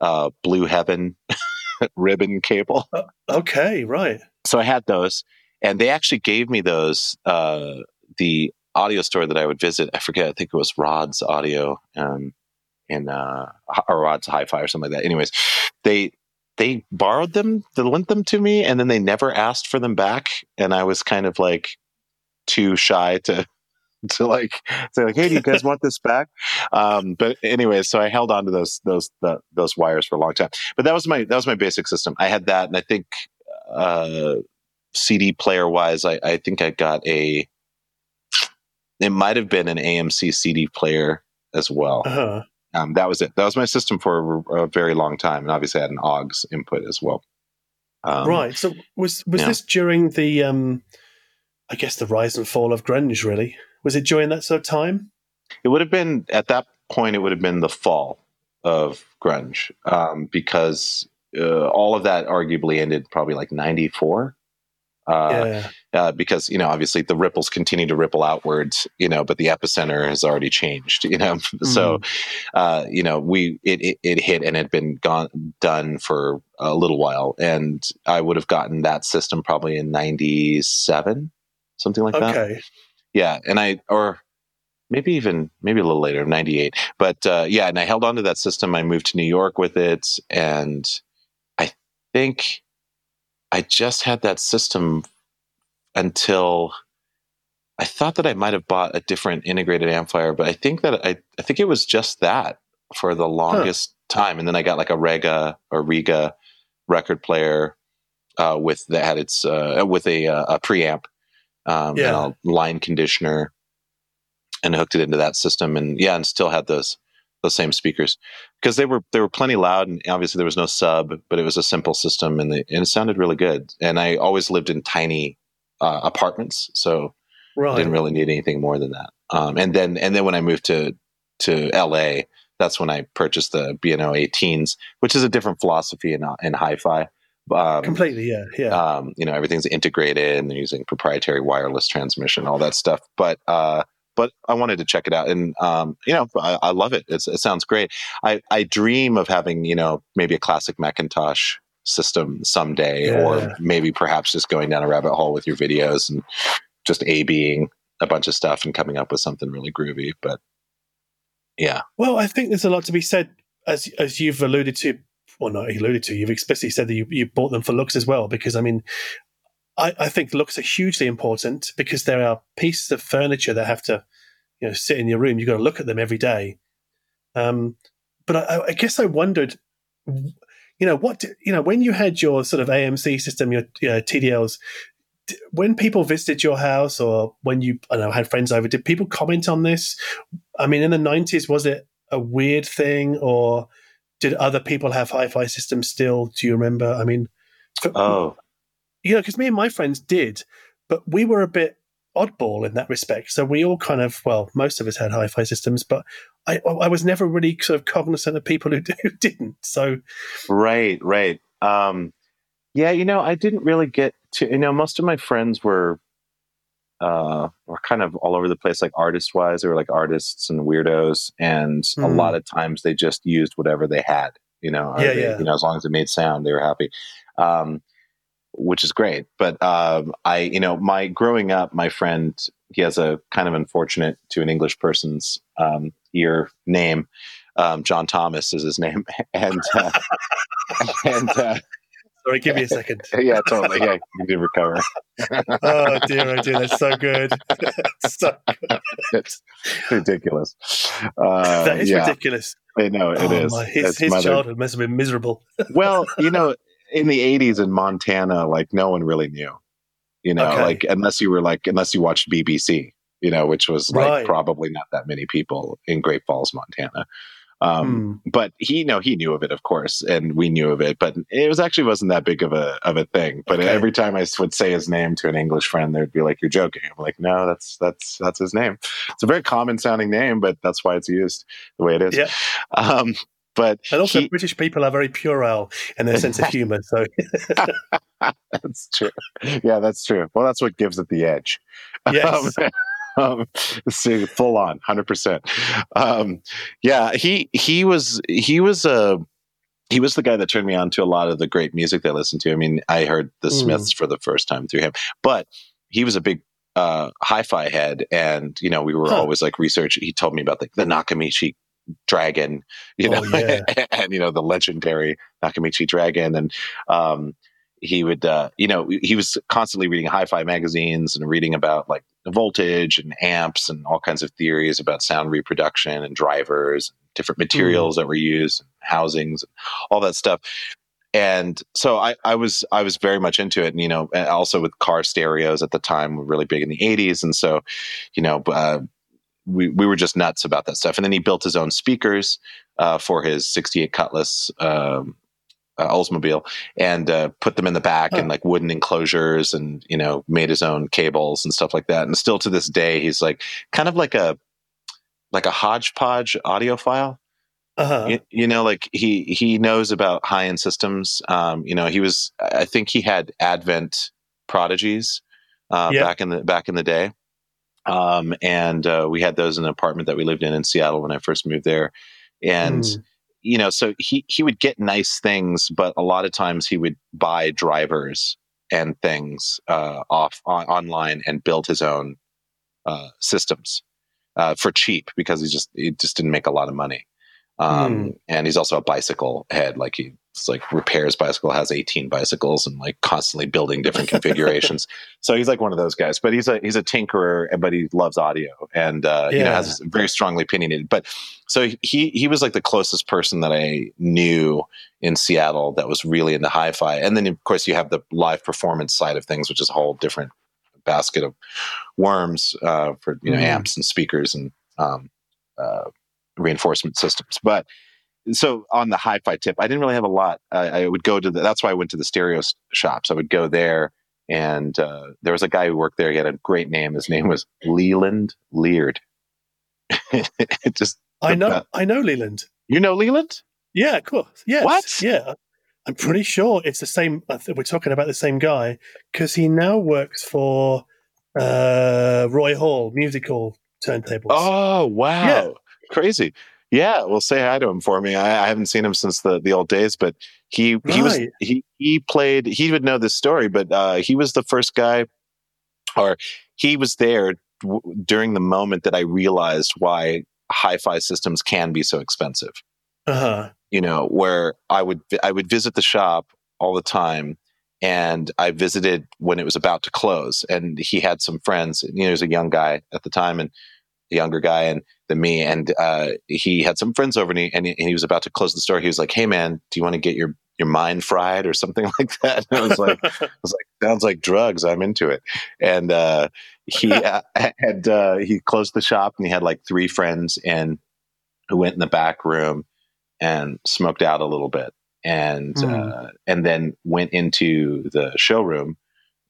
uh, Blue Heaven ribbon cable. Uh, okay, right. So I had those, and they actually gave me those. Uh, the audio store that I would visit, I forget, I think it was Rod's Audio, um, in uh, or Rod's Hi-Fi or something like that. Anyways, they they borrowed them, they lent them to me, and then they never asked for them back, and I was kind of like too shy to to like say like, hey, do you guys want this back? Um, but anyway, so I held on to those those the, those wires for a long time. But that was my that was my basic system. I had that, and I think uh, CD player wise, I, I think I got a. It might have been an AMC CD player as well. Uh-huh. Um, that was it. That was my system for a, a, very long time, and obviously I had an AUX input as well. Um, right. So was was yeah. this during the um, I guess the rise and fall of grunge. Really, was it during that sort of time? It would have been at that point. It would have been the fall of grunge um, because uh, all of that arguably ended probably like '94. Uh, yeah. uh, because you know obviously the ripples continue to ripple outwards you know but the epicenter has already changed you know mm. so uh, you know we it, it, it hit and had been gone done for a little while and i would have gotten that system probably in 97 something like okay. that yeah and i or maybe even maybe a little later 98 but uh, yeah and i held on to that system i moved to new york with it and i think i just had that system until I thought that I might have bought a different integrated amplifier, but I think that I, I think it was just that for the longest huh. time. And then I got like a Rega or Riga record player uh, with that had its uh, with a, uh, a preamp um, yeah. and a line conditioner, and hooked it into that system. And yeah, and still had those those same speakers because they were they were plenty loud and obviously there was no sub, but it was a simple system and, the, and it sounded really good. And I always lived in tiny uh, apartments, so right. I didn't really need anything more than that. Um, and then and then when I moved to to LA, that's when I purchased the B&O 18s, which is a different philosophy in in hi-fi. Um, Completely, yeah, yeah. Um, you know, everything's integrated and they're using proprietary wireless transmission, all that stuff. But uh, but I wanted to check it out, and um, you know, I, I love it. It's, it sounds great. I I dream of having you know maybe a classic McIntosh system someday, yeah. or maybe perhaps just going down a rabbit hole with your videos and just A being a bunch of stuff and coming up with something really groovy. But yeah. Well, I think there's a lot to be said, as as you've alluded to, well, not alluded to, you've explicitly said that you, you bought them for looks as well, because I mean, I, I think looks are hugely important because there are pieces of furniture that have to, you know, sit in your room. You've got to look at them every day. Um, but I, I guess I wondered you know what you know when you had your sort of AMC system, your, TDLs. When people visited your house, or when you I know had friends over, did people comment on this? I mean, in the nineties, was it a weird thing, or did other people have hi-fi systems still? Do you remember? I mean, oh, you know, because me and my friends did, but we were a bit oddball in that respect. So we all kind of, well, most of us had hi-fi systems, but I, I was never really sort of cognizant of people who, who didn't. So, right, right. Um, yeah, you know, I didn't really get to. You know, most of my friends were uh, were kind of all over the place, like artist wise. They were like artists and weirdos, and mm. a hmm. lot of times they just used whatever they had. You know, yeah, they, yeah. You know, as long as it made sound, they were happy. Um, which is great. But um, I, you know, my growing up, my friend, he has a kind of unfortunate to an English person's um, ear name. Um, John Thomas is his name, and uh, and uh, sorry, give me a second. yeah, totally. Yeah, you can recover. oh dear, oh dear, that's so good. so good. It's ridiculous. Uh, that is yeah. ridiculous. I know it oh, is. My, his, his childhood must have been miserable. well, you know, in the 80s in Montana, like no one really knew, you know, okay. like unless you were like, unless you watched BBC, you know, which was like right. probably not that many people in Great Falls, Montana. Um, hmm. But he, know, he knew of it, of course, and we knew of it. But it was actually wasn't that big of a of a thing. But okay. every time I would say his name to an English friend, they'd be like, "You're joking." I'm like, "No, that's that's that's his name. It's a very common sounding name, but that's why it's used the way it is." Yeah. Um, but and also, he, British people are very puerile in their sense of humor. So that's true. Yeah, that's true. Well, that's what gives it the edge. Yes. Um, um, see full on, hundred um, percent. Yeah, he he was he was a. Uh, he was the guy that turned me on to a lot of the great music that I listened to. I mean, I heard the mm. Smiths for the first time through him, but he was a big uh, hi-fi head, and you know, we were huh. always like research. He told me about like the Nakamichi dragon, you know, oh, yeah. and, you know the legendary Nakamichi dragon, and um, he would, uh, you know, he was constantly reading hi-fi magazines and reading about like voltage and amps and all kinds of theories about sound reproduction and drivers, different materials mm. that were used, and housings, and all that stuff. And so I, I was I was very much into it, and you know, also with car stereos at the time were really big in the '80s, and so, you know, uh, we, we were just nuts about that stuff. And then he built his own speakers uh, for his 68 Cutlass um, uh, Oldsmobile and uh, put them in the back in like wooden enclosures and, you know, made his own cables and stuff like that. And still to this day, he's like kind of like a, like a hodgepodge audiophile. Uh-huh. You, you, know, like he, he knows about high end systems. Um, you know, he was, I think he had Advent prodigies uh, yeah. back in the back in the day. Um, and uh, we had those in an apartment that we lived in in Seattle when I first moved there. And mm. You know, so he he would get nice things, but a lot of times he would buy drivers and things uh, off on, online and build his own uh, systems uh, for cheap because he just he just didn't make a lot of money. Um, mm. And he's also a bicycle head. Like he like repairs bicycle, has 18 bicycles and like constantly building different configurations. So he's like one of those guys, but he's a, he's a tinkerer, but he loves audio and, uh, yeah. you know, has very strongly opinionated, but so he, he was like the closest person that I knew in Seattle that was really into hi-fi. And then of course you have the live performance side of things, which is a whole different basket of worms, uh, for, you know, mm. amps and speakers and, um, uh, reinforcement systems. But so on the hi-fi tip, I didn't really have a lot. I, I would go to the, that's why I went to the stereo shops. I would go there, and uh, there was a guy who worked there. He had a great name. His name was Leland Leard. it just I know that. I know Leland. You know Leland? Yeah, of course. Yes. What? Yeah. I'm pretty sure it's the same. we're talking about the same guy because he now works for uh, Roy Hall Music Hall turntables. Oh wow! Yeah crazy. Yeah, well, say hi to him for me. I, I, haven't seen him since the, the old days, but he right. he was he he played. He would know this story, but uh, he was the first guy, or he was there w- during the moment that I realized why hi-fi systems can be so expensive. Uh-huh. You know, where I would I would visit the shop all the time, and I visited when it was about to close, and he had some friends. You know, he was a young guy at the time, and younger guy, and than me. And uh, he had some friends over and he, and he, and he was about to close the store. He was like, Hey man, do you want to get your, your mind fried or something like that? And I was like, I was like, sounds like drugs. I'm into it. And uh, he uh, had, uh, he closed the shop and he had like three friends and who went in the back room and smoked out a little bit. And, mm. and then went into the showroom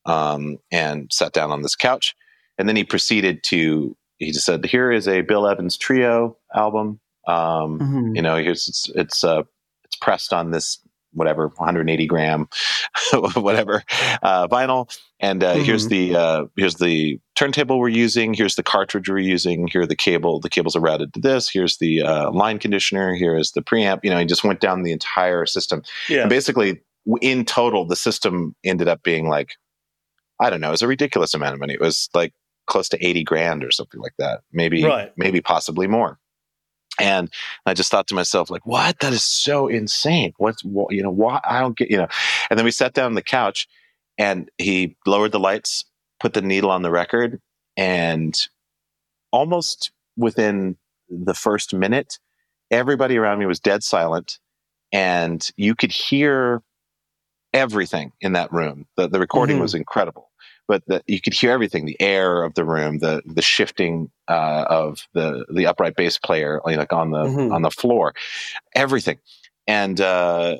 um, and sat down on this couch. And then he proceeded to he just said, "Here is a Bill Evans trio album. Um, mm-hmm. You know, here's it's it's uh, it's pressed on this whatever 180 gram whatever uh, vinyl and uh, mm-hmm. here's the uh, here's the turntable we're using here's the cartridge we're using here the cable the cables are routed to this here's the uh, line conditioner here's the preamp you know he just went down the entire system yeah. and basically in total the system ended up being like i don't know it was a ridiculous amount of money it was like close to 80 grand or something like that. Maybe, right. maybe possibly more. And I just thought to myself, like, what? That is so insane. What's, what, you know, why? I don't get, you know. And then we sat down on the couch and he lowered the lights, put the needle on the record, and almost within the first minute, everybody around me was dead silent. And you could hear everything in that room. The, the recording mm-hmm. was incredible but the, you could hear everything the air of the room the the shifting uh, of the the upright bass player like on the mm-hmm. on the floor everything and uh,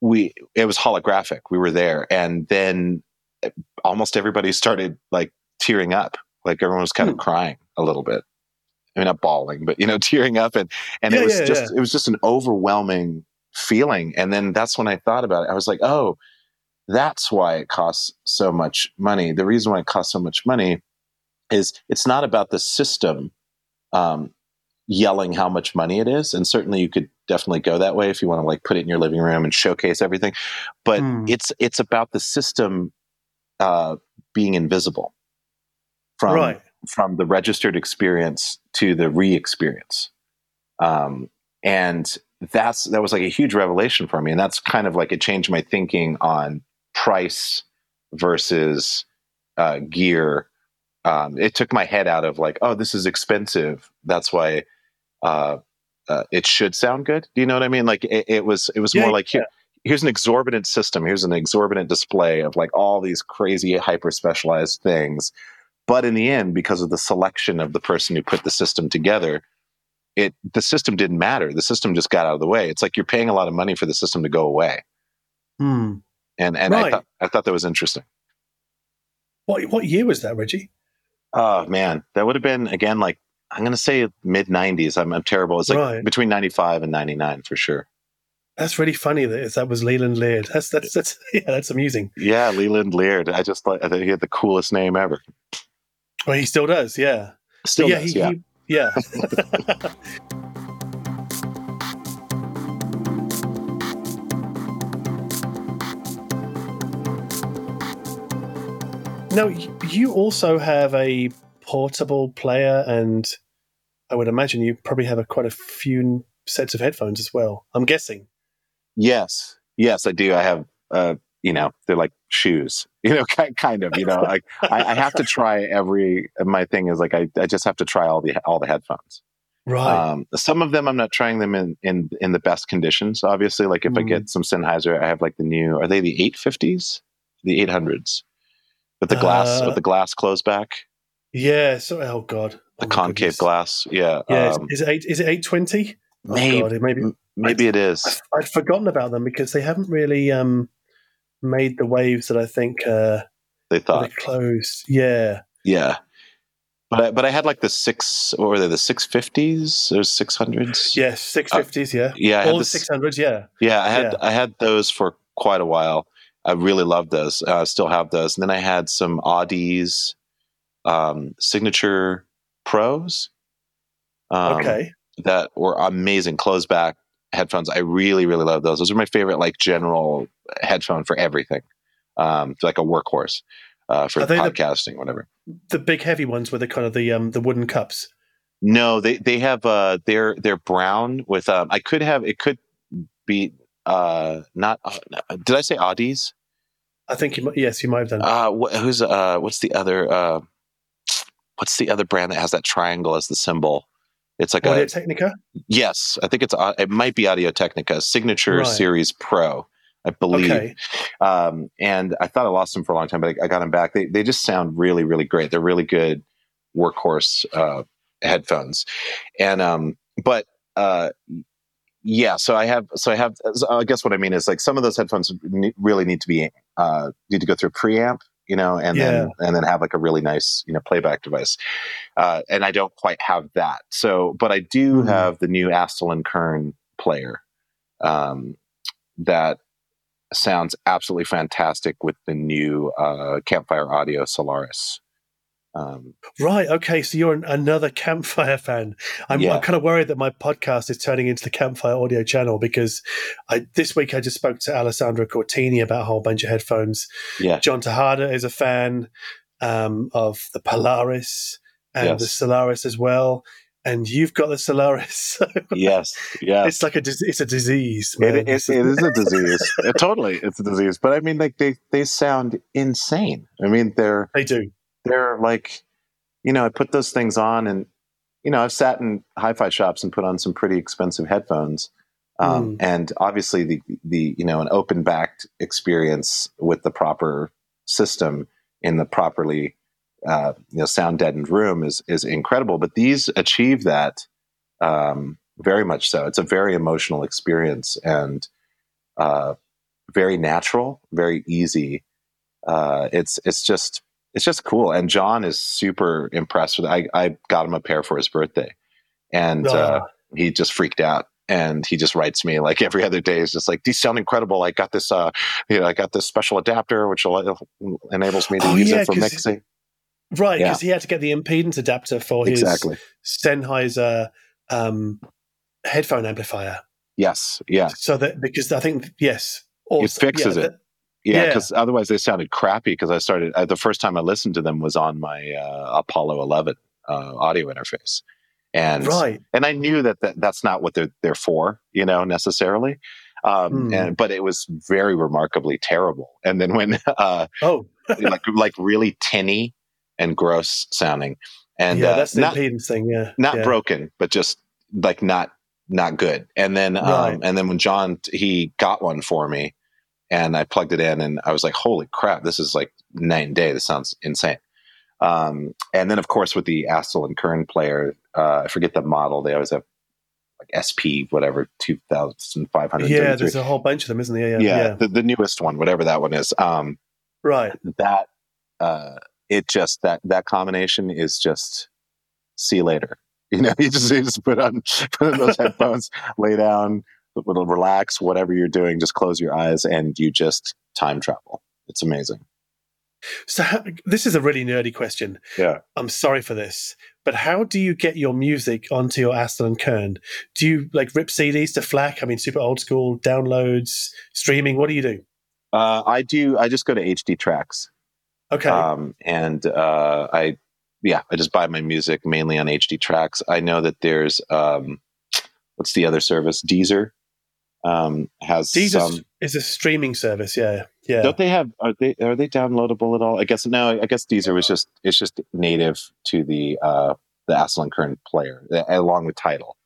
we it was holographic we were there and then uh, almost everybody started like tearing up like everyone was kind of hmm. crying a little bit I mean, not bawling, but you know, tearing up, and and yeah, it was yeah, just yeah. it was just an overwhelming feeling. And then that's when I thought about it. I was like, oh, that's why it costs so much money. The reason why it costs so much money is it's not about the system um, yelling how much money it is. And certainly you could definitely go that way if you want to like put it in your living room and showcase everything. But mm. it's it's about the system uh, being invisible from right. from the registered experience to the re-experience. Um, and that's that was like a huge revelation for me and that's kind of like it changed my thinking on price versus uh, gear. Um, it took my head out of like, oh, this is expensive. That's why uh, uh, it should sound good. Do you know what I mean? Like it, it was, it was yeah, more like here, here's an exorbitant system. Here's an exorbitant display of like all these crazy hyper specialized things. But in the end, because of the selection of the person who put the system together, it the system didn't matter. The system just got out of the way. It's like you're paying a lot of money for the system to go away. Hmm and and right. I thought I thought that was interesting. What what year was that, Reggie? Oh man, that would have been again like I'm going to say mid '90s. I'm, I'm terrible. It's like right. between '95 and '99 for sure. That's really funny that that was Leland Laird. That's that's that's yeah, that's amusing. Yeah, Leland Laird. I just thought I think he had the coolest name ever. Well, he still does. Yeah, still yeah, does. he, yeah. He, yeah. now, you also have a portable player, and I would imagine you probably have a, quite a few sets of headphones as well. I'm guessing. Yes, yes, I do. I have, uh, you know, they're like shoes, you know, kind of, you know, like I, I, have to try every. My thing is like I, I just have to try all the all the headphones. Right. Um, some of them I'm not trying them in in in the best conditions. Obviously, like if mm. I get some Sennheiser, I have like the new. Are they the 850s, the 800s, with the glass uh, with the glass closed back? Yeah. So, oh god, the oh concave goodness. glass. Yeah. Yeah. Um, is, is, it eight? Is it 820? Maybe, oh god, maybe maybe it is. I, would forgotten about them because they haven't really um, made the waves that I think uh, they thought they closed. Yeah. Yeah. But I, but I had like the six or were they the six fifties or six hundreds? Yes, six fifties. Uh, yeah, yeah, all the six hundreds. Yeah, yeah. I had yeah. I had those for quite a while. I really loved those. I uh, still have those. And then I had some Audi's um, signature pros. Um, okay. That were amazing closed back headphones. I really, really love those. Those are my favorite, like general headphone for everything. Um, like a workhorse uh, for podcasting, the, whatever. The big heavy ones with the kind of the um, the wooden cups. No, they they have uh they're they're brown with um I could have it could be uh not uh, did I say Audi's? I think you yes you might have done. Uh wh- who's uh what's the other uh what's the other brand that has that triangle as the symbol? It's like Audio a Technica. Yes, I think it's uh, it might be Audio Technica Signature right. Series Pro. I believe. Okay. Um, and I thought I lost them for a long time, but I, I, got them back. They they just sound really really great. They're really good workhorse uh, headphones, and um, but uh, yeah. So I have so I have. So I guess what I mean is like some of those headphones really need to be uh, need to go through preamp. You know, and yeah. then and then have like a really nice you know playback device, uh, and I don't quite have that. So, but I do mm-hmm. have the new Astell and Kern player, um, that sounds absolutely fantastic with the new uh, Campfire Audio Solaris. Um, right. Okay. So you're an, another Campfire fan. I'm, yeah. I'm, kind of worried that my podcast is turning into the Campfire Audio channel because I, this week I just spoke to Alessandro Cortini about a whole bunch of headphones. Yeah. John Tejada is a fan um, of the Polaris and yes. the Solaris as well and you've got the Solaris. So yes, yeah. It's like a it's a disease. It, it, it is a disease. it, totally, it's a disease. But I mean, like they they sound insane. I mean, they're they do. They're like, you know, I put those things on, and you know, I've sat in hi-fi shops and put on some pretty expensive headphones. Um, mm. And obviously, the the you know an open backed experience with the proper system in the properly uh, you know sound deadened room is is incredible. But these achieve that um, very much so. It's a very emotional experience and uh, very natural, very easy. Uh, it's it's just it's just cool. And John is super impressed with. It. I I got him a pair for his birthday, and uh, he just freaked out and he just writes me like every other day. He's just like, "These sound incredible! I got this, uh, you know, I got this special adapter which enables me to oh, use yeah, it for mixing." Right, because yeah. he had to get the impedance adapter for his exactly. Sennheiser um, headphone amplifier. Yes, yeah. So that because I think yes, also, it fixes yeah, it. Yeah, because yeah. otherwise they sounded crappy. Because I started uh, the first time I listened to them was on my uh, Apollo 11 uh, audio interface, and right, and I knew that, that that's not what they're they're for, you know, necessarily. Um, mm. and but it was very remarkably terrible. And then when uh, oh, like like really tinny and gross sounding. And yeah, uh, that's the not, impedance thing. Yeah, not yeah. broken, but just like not not good. And then um, and then when John he got one for me, and I plugged it in, and I was like, "Holy crap! This is like night and day. This sounds insane." Um, and then of course with the Astell and Kern player, uh, I forget the model. They always have like SP whatever two thousand five hundred. Yeah, there's a whole bunch of them, isn't there? Yeah, yeah, yeah. The, the, newest one, whatever that one is. Um, right. That uh, it just that that combination is just see you later. You know, you just, you just put on put on those headphones, lay down, relax, whatever you're doing, just close your eyes and you just time travel. It's amazing. So how, this is a really nerdy question. Yeah, I'm sorry for this, but how do you get your music onto your Astell and Kern? Do you like rip CDs to FLAC? I mean, super old school downloads, streaming. What do you do? Uh, I do. I just go to HD Tracks. Okay. Um, and uh, I, yeah, I just buy my music mainly on HD Tracks. I know that there's um, what's the other service? Deezer um, has Deezer some. is a streaming service. Yeah, yeah. Don't they have? Are they are they downloadable at all? I guess no. I guess Deezer was just it's just native to the uh, the Astell&Kern player along with Tidal.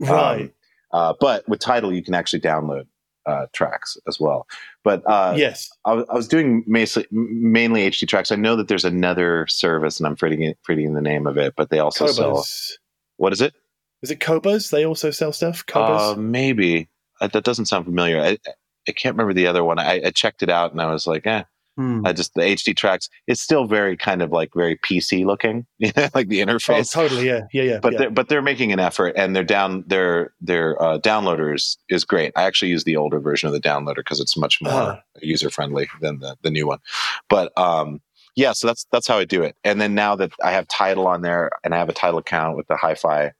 Right. Um, uh, but with Tidal, you can actually download uh, tracks as well. But uh, yes, I, I, was doing mainly, mainly HD tracks. I know that there's another service, and I'm forgetting, forgetting the name of it, but they also Qobuz. sell. What is it? Is it Qobuz? They also sell stuff. Qobuz? Uh, maybe that doesn't sound familiar. I, I can't remember the other one. I, I checked it out, and I was like, eh, Hmm. I just the HD tracks. It's still very kind of like very PC looking, like the interface. Oh, totally, yeah, yeah, yeah. But yeah. they're but they're making an effort, and their down their their uh, downloaders is great. I actually use the older version of the downloader because it's much more uh-huh. user friendly than the the new one. But um, yeah, so that's that's how I do it. And then now that I have Tidal on there, and I have a Tidal account with the Hi-Fi um,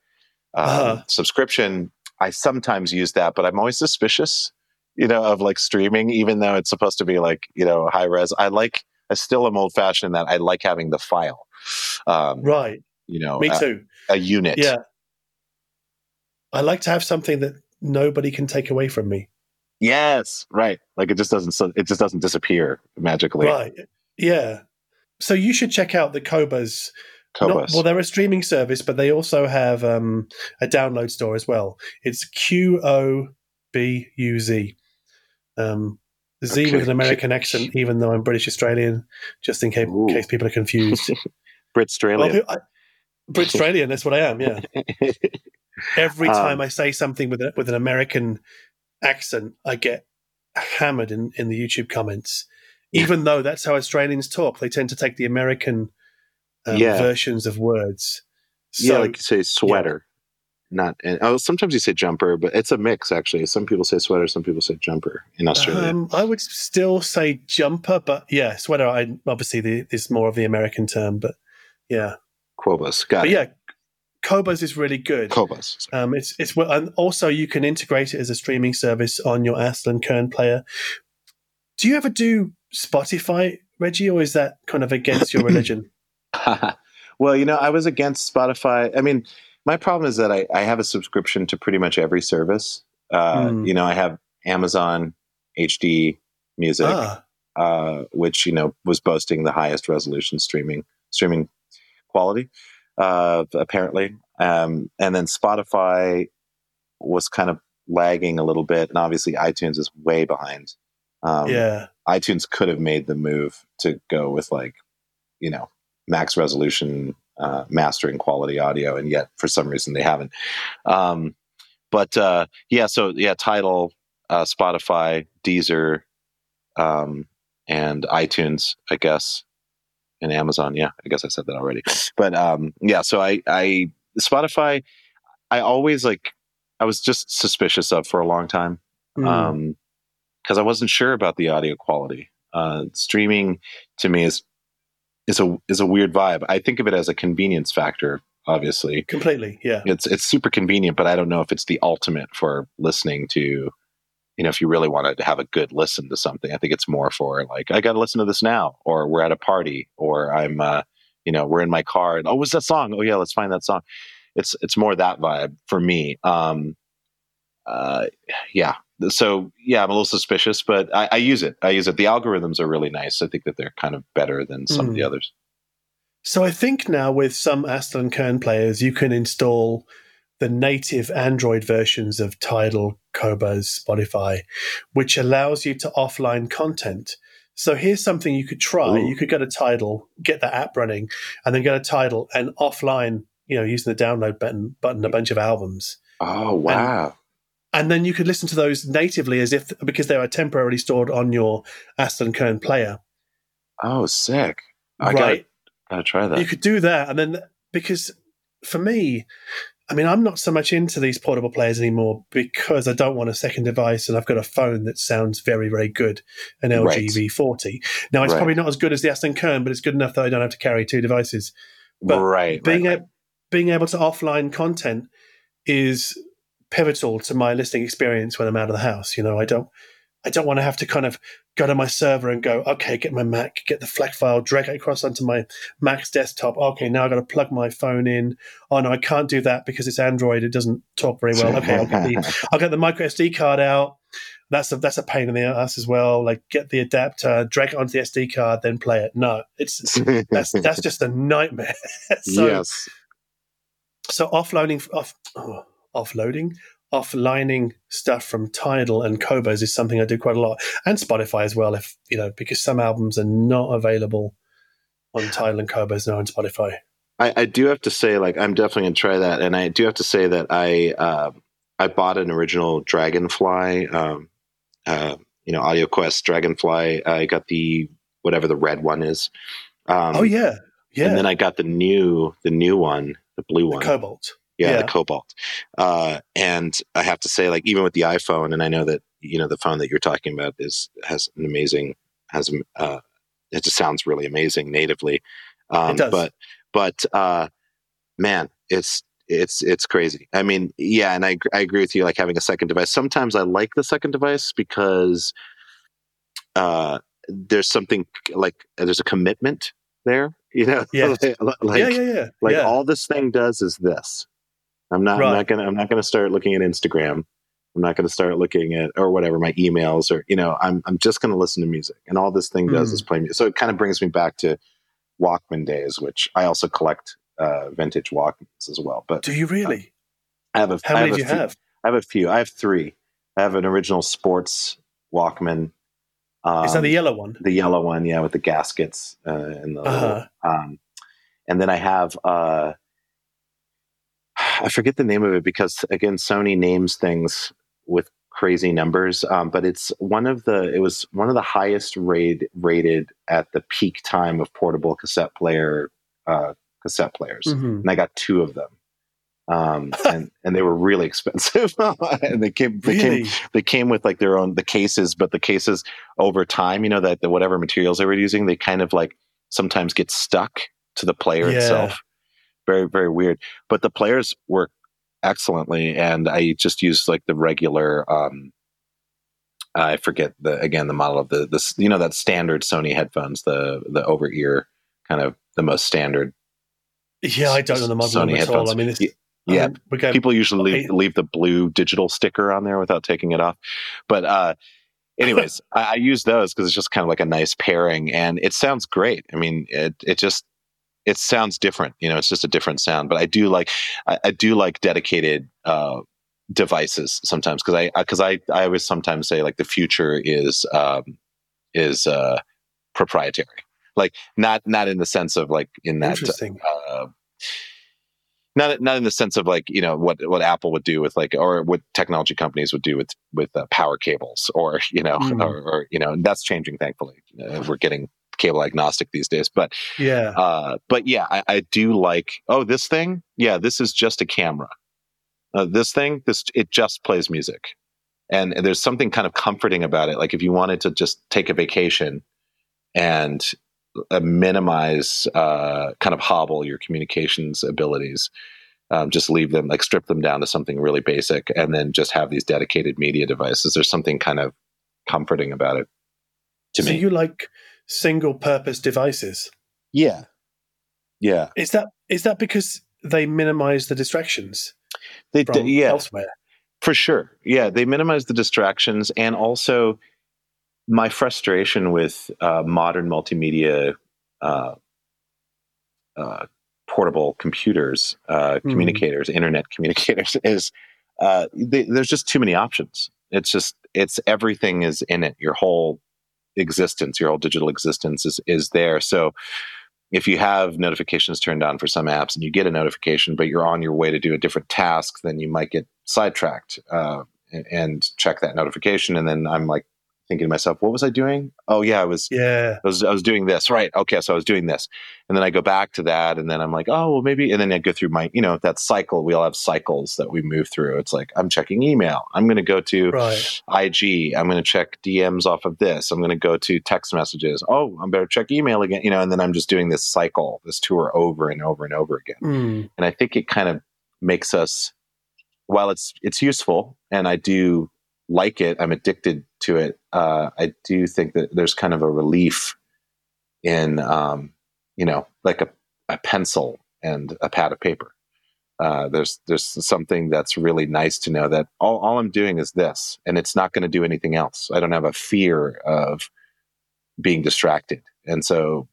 uh-huh. subscription, I sometimes use that, but I'm always suspicious you know, of like streaming, even though it's supposed to be like, you know, high res. I like, I still am old fashioned in that I like having the file. Um, right. You know, me too. A, a unit. Yeah. I like to have something that nobody can take away from me. Yes, right. Like it just doesn't. It just doesn't disappear magically. Right. Yeah. So you should check out the Qobuz. Well, they're a streaming service, but they also have um, a download store as well. It's Q O B U Z. Um, Z okay. with an American accent, even though I'm British Australian, just in case, case people are confused. Brit Australian. Well, Brit Australian, that's what I am, yeah. Every um, time um, I say something with, a, with an American accent, I get hammered in, in the YouTube comments. Even though that's how Australians talk, they tend to take the American um, yeah. versions of words. So, yeah, like you say sweater not and oh sometimes you say jumper but it's a mix actually some people say sweater some people say jumper in australia um, i would still say jumper but yeah sweater i obviously the, is more of the american term but yeah Qobuz got but it. yeah Qobuz is really good. Qobuz. Um, it's it's and also you can integrate it as a streaming service on your Astell&Kern player. Do you ever do Spotify, Reggie, or is that kind of against your religion? well, you know, I was against Spotify. I mean, my problem is that I, I have a subscription to pretty much every service. Uh, mm. You know, I have Amazon HD Music, ah. uh, which you know was boasting the highest resolution streaming streaming quality, uh, apparently. Um, and then Spotify was kind of lagging a little bit, and obviously iTunes is way behind. Um, yeah, iTunes could have made the move to go with like, you know, max resolution uh, mastering quality audio, and yet for some reason they haven't. Um, but uh, yeah, so yeah, Tidal, uh, Spotify, Deezer, um, and iTunes, I guess, and Amazon. Yeah, I guess I said that already. But um, yeah, so I, I Spotify, I always like, I was just suspicious of for a long time because mm. um, I wasn't sure about the audio quality. Uh, streaming to me is is a is a weird vibe. I think of it as a convenience factor, obviously. Completely, yeah. It's it's super convenient, but I don't know if it's the ultimate for listening to you know, if you really wanted to have a good listen to something, I think it's more for like, I got to listen to this now, or we're at a party, or I'm, uh, you know, we're in my car, and oh, what's that song? Oh yeah, let's find that song. It's it's more that vibe for me. Um, uh, yeah, so yeah, I'm a little suspicious, but I, I, use it. I use it. The algorithms are really nice. I think that they're kind of better than some mm. of the hmm. others. So I think now with some Astell&Kern players, you can install the native Android versions of Tidal, Qobuz, Spotify, which allows you to offline content. So here's something you could try. Ooh. You could go to Tidal, get the app running, and then go to Tidal and offline, you know, using the download button, button a bunch of albums. Oh wow! And and then you could listen to those natively as if because they are temporarily stored on your Astell&Kern player. Oh, sick! I right. gotta, gotta try that. You could do that, and then because for me, I mean, I'm not so much into these portable players anymore because I don't want a second device, and I've got a phone that sounds very, very good, an LG right. V40. Now, it's right. probably not as good as the Astell&Kern, but it's good enough that I don't have to carry two devices. But right, being right, a, being able to offline content is pivotal to my listening experience when I'm out of the house. You know, I don't I don't want to have to kind of go to my server and go, okay, get my Mac, get the FLAC file, drag it across onto my Mac's desktop. Okay, now I've got to plug my phone in. Oh no, I can't do that because it's Android. It doesn't talk very well. Okay, I'll get the I'll get the micro SD card out. That's a that's a pain in the ass as well. Like get the adapter, drag it onto the SD card, then play it. No, it's that's that's just a nightmare. so, yes. So offloading off oh, offloading offlining stuff from Tidal and Qobuz is something I do quite a lot, and Spotify as well. If you know, because some albums are not available on Tidal and Qobuz now on Spotify. I, I, do have to say, like, I'm definitely gonna try that, and I do have to say that I uh, I bought an original Dragonfly, um, uh, you know, Audio Quest Dragonfly. I got the whatever the red one is. Um, oh yeah, yeah. And then I got the new the new one, the blue one, the Cobalt yeah, yeah. the Cobalt. Uh, and I have to say, like, even with the iPhone, and I know that you know the phone that you're talking about is has an amazing has uh, it just sounds really amazing natively. Um, it does. But but uh, man, it's it's it's crazy. I mean, yeah, and I I agree with you. Like having a second device. Sometimes I like the second device because uh, there's something like there's a commitment there. You know, yeah, like, yeah, yeah, yeah. Like yeah. all this thing does is this, I'm not. Right. I'm not gonna. I'm not gonna start looking at Instagram. I'm not going to start looking at or whatever my emails or you know. I'm. I'm just going to listen to music, and all this thing does mm. is play music. So it kind of brings me back to Walkman days, which I also collect uh, vintage Walkmans as well. But do you really? I have a. How many do you few, have? I have a few. I have three. I have an original sports Walkman. Um, is that the um, yellow one? The yellow one, yeah, with the gaskets uh, and the. Uh-huh. Little, um, and then I have uh, I forget the name of it because again, Sony names things with crazy numbers. Um, but it's one of the it was one of the highest rate, rated at the peak time of portable cassette player uh, cassette players, mm-hmm. and I got two of them. Um, and and they were really expensive, and they came they really? came they came with like their own the cases, but the cases over time, you know that the, whatever materials they were using, they kind of like sometimes get stuck to the player yeah. itself very very weird. But the players work excellently, and I just use like the regular. Um, I forget the again the model of the this you know that standard Sony headphones the the over ear kind of the most standard. Yeah, I don't know the model Sony all. I mean, it's, yeah, um, people usually leave, leave, the blue digital sticker on there without taking it off. But uh, anyways, I, I, use those because it's just kind of like a nice pairing, and it sounds great. I mean, it it just it sounds different. You know, it's just a different sound. But I do like I, I do like dedicated uh, devices sometimes because I because I, I always sometimes say like the future is um, is uh, proprietary. Like not not in the sense of like in that uh, not not in the sense of like you know what what Apple would do with like or what technology companies would do with with uh, power cables or you know mm. or, or, you know that's changing thankfully uh, we're getting cable agnostic these days. But yeah, uh, but yeah, I, I, do like. Oh, this thing, yeah, this is just a camera. Uh, this thing, this it just plays music, and, and there's something kind of comforting about it. Like if you wanted to just take a vacation and uh, minimize, uh, kind of hobble your communications abilities. Um, just leave them, like strip them down to something really basic, and then just have these dedicated media devices. There's something kind of comforting about it to so me. you like single purpose devices. Yeah. Yeah. Is that is that because they minimize the distractions? They d- yeah. elsewhere. For sure. Yeah, they minimize the distractions and also my frustration with uh, modern multimedia uh, uh, portable computers, mm. communicators, internet communicators is uh, they, there's just too many options. It's just it's everything is in it. Your whole existence, your whole digital existence is is there. So if you have notifications turned on for some apps and you get a notification, but you're on your way to do a different task, then you might get sidetracked uh, and check that notification. And then I'm like thinking to myself, what was I doing? Oh yeah, I was yeah, I was I was doing this. Right. Okay, so I was doing this. And then I go back to that and then I'm like, oh well maybe and then I go through my, you know, that cycle. We all have cycles that we move through. It's like I'm checking email. I'm gonna go to right. IG. I'm gonna check DMs off of this. I'm gonna go to text messages. Oh, I'm better check email again, you know, and then I'm just doing this cycle, this tour over and over and over again. Mm. And I think it kind of makes us while it's it's useful and I do like it, I'm addicted to it. Uh, I do think that there's kind of a relief in, um, you know, like a, a, pencil and a pad of paper. Uh, there's there's something that's really nice to know that all, all I'm doing is this, and it's not going to do anything else. I don't have a fear of being distracted, and so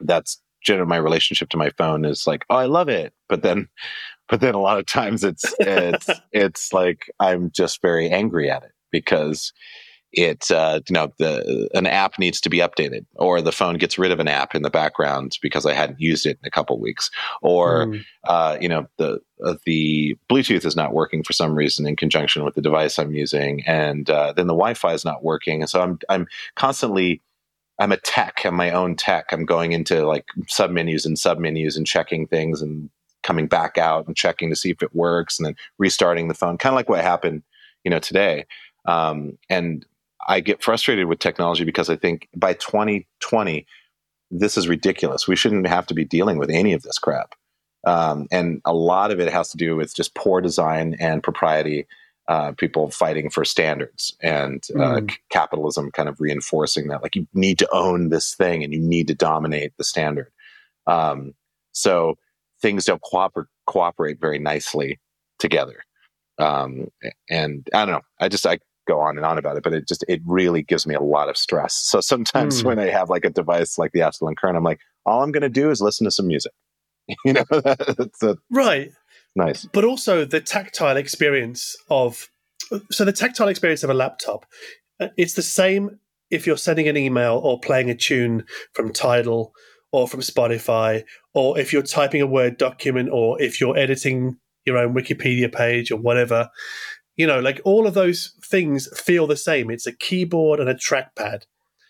that's generally my relationship to my phone is like, oh, I love it, but then but then a lot of times it's it's it's like I'm just very angry at it because it uh, you know the an app needs to be updated or the phone gets rid of an app in the background because I hadn't used it in a couple weeks or mm. uh, you know the uh, the Bluetooth is not working for some reason in conjunction with the device I'm using and uh, then the Wi-Fi is not working and so I'm I'm constantly I'm a tech. I'm my own tech. I'm going into like submenus and submenus and checking things and coming back out and checking to see if it works and then restarting the phone, kind of like what happened, you know, today. Um, and I get frustrated with technology because I think by 2020, this is ridiculous. We shouldn't have to be dealing with any of this crap. Um, and a lot of it has to do with just poor design and propriety. Uh, people fighting for standards and uh, mm. c- capitalism kind of reinforcing that. Like you need to own this thing and you need to dominate the standard. Um, so things don't cooperate cooperate very nicely together. Um, and I don't know. I just I go on and on about it, but it just it really gives me a lot of stress. So sometimes mm. when I have like a device like the Astell&Kern, I'm like, all I'm going to do is listen to some music. you know, that's a, right. Nice, but also the tactile experience of so the tactile experience of a laptop. Uh, it's the same if you're sending an email or playing a tune from Tidal or from Spotify, or if you're typing a Word document, or if you're editing your own Wikipedia page or whatever. You know, like all of those things feel the same. It's a keyboard and a trackpad.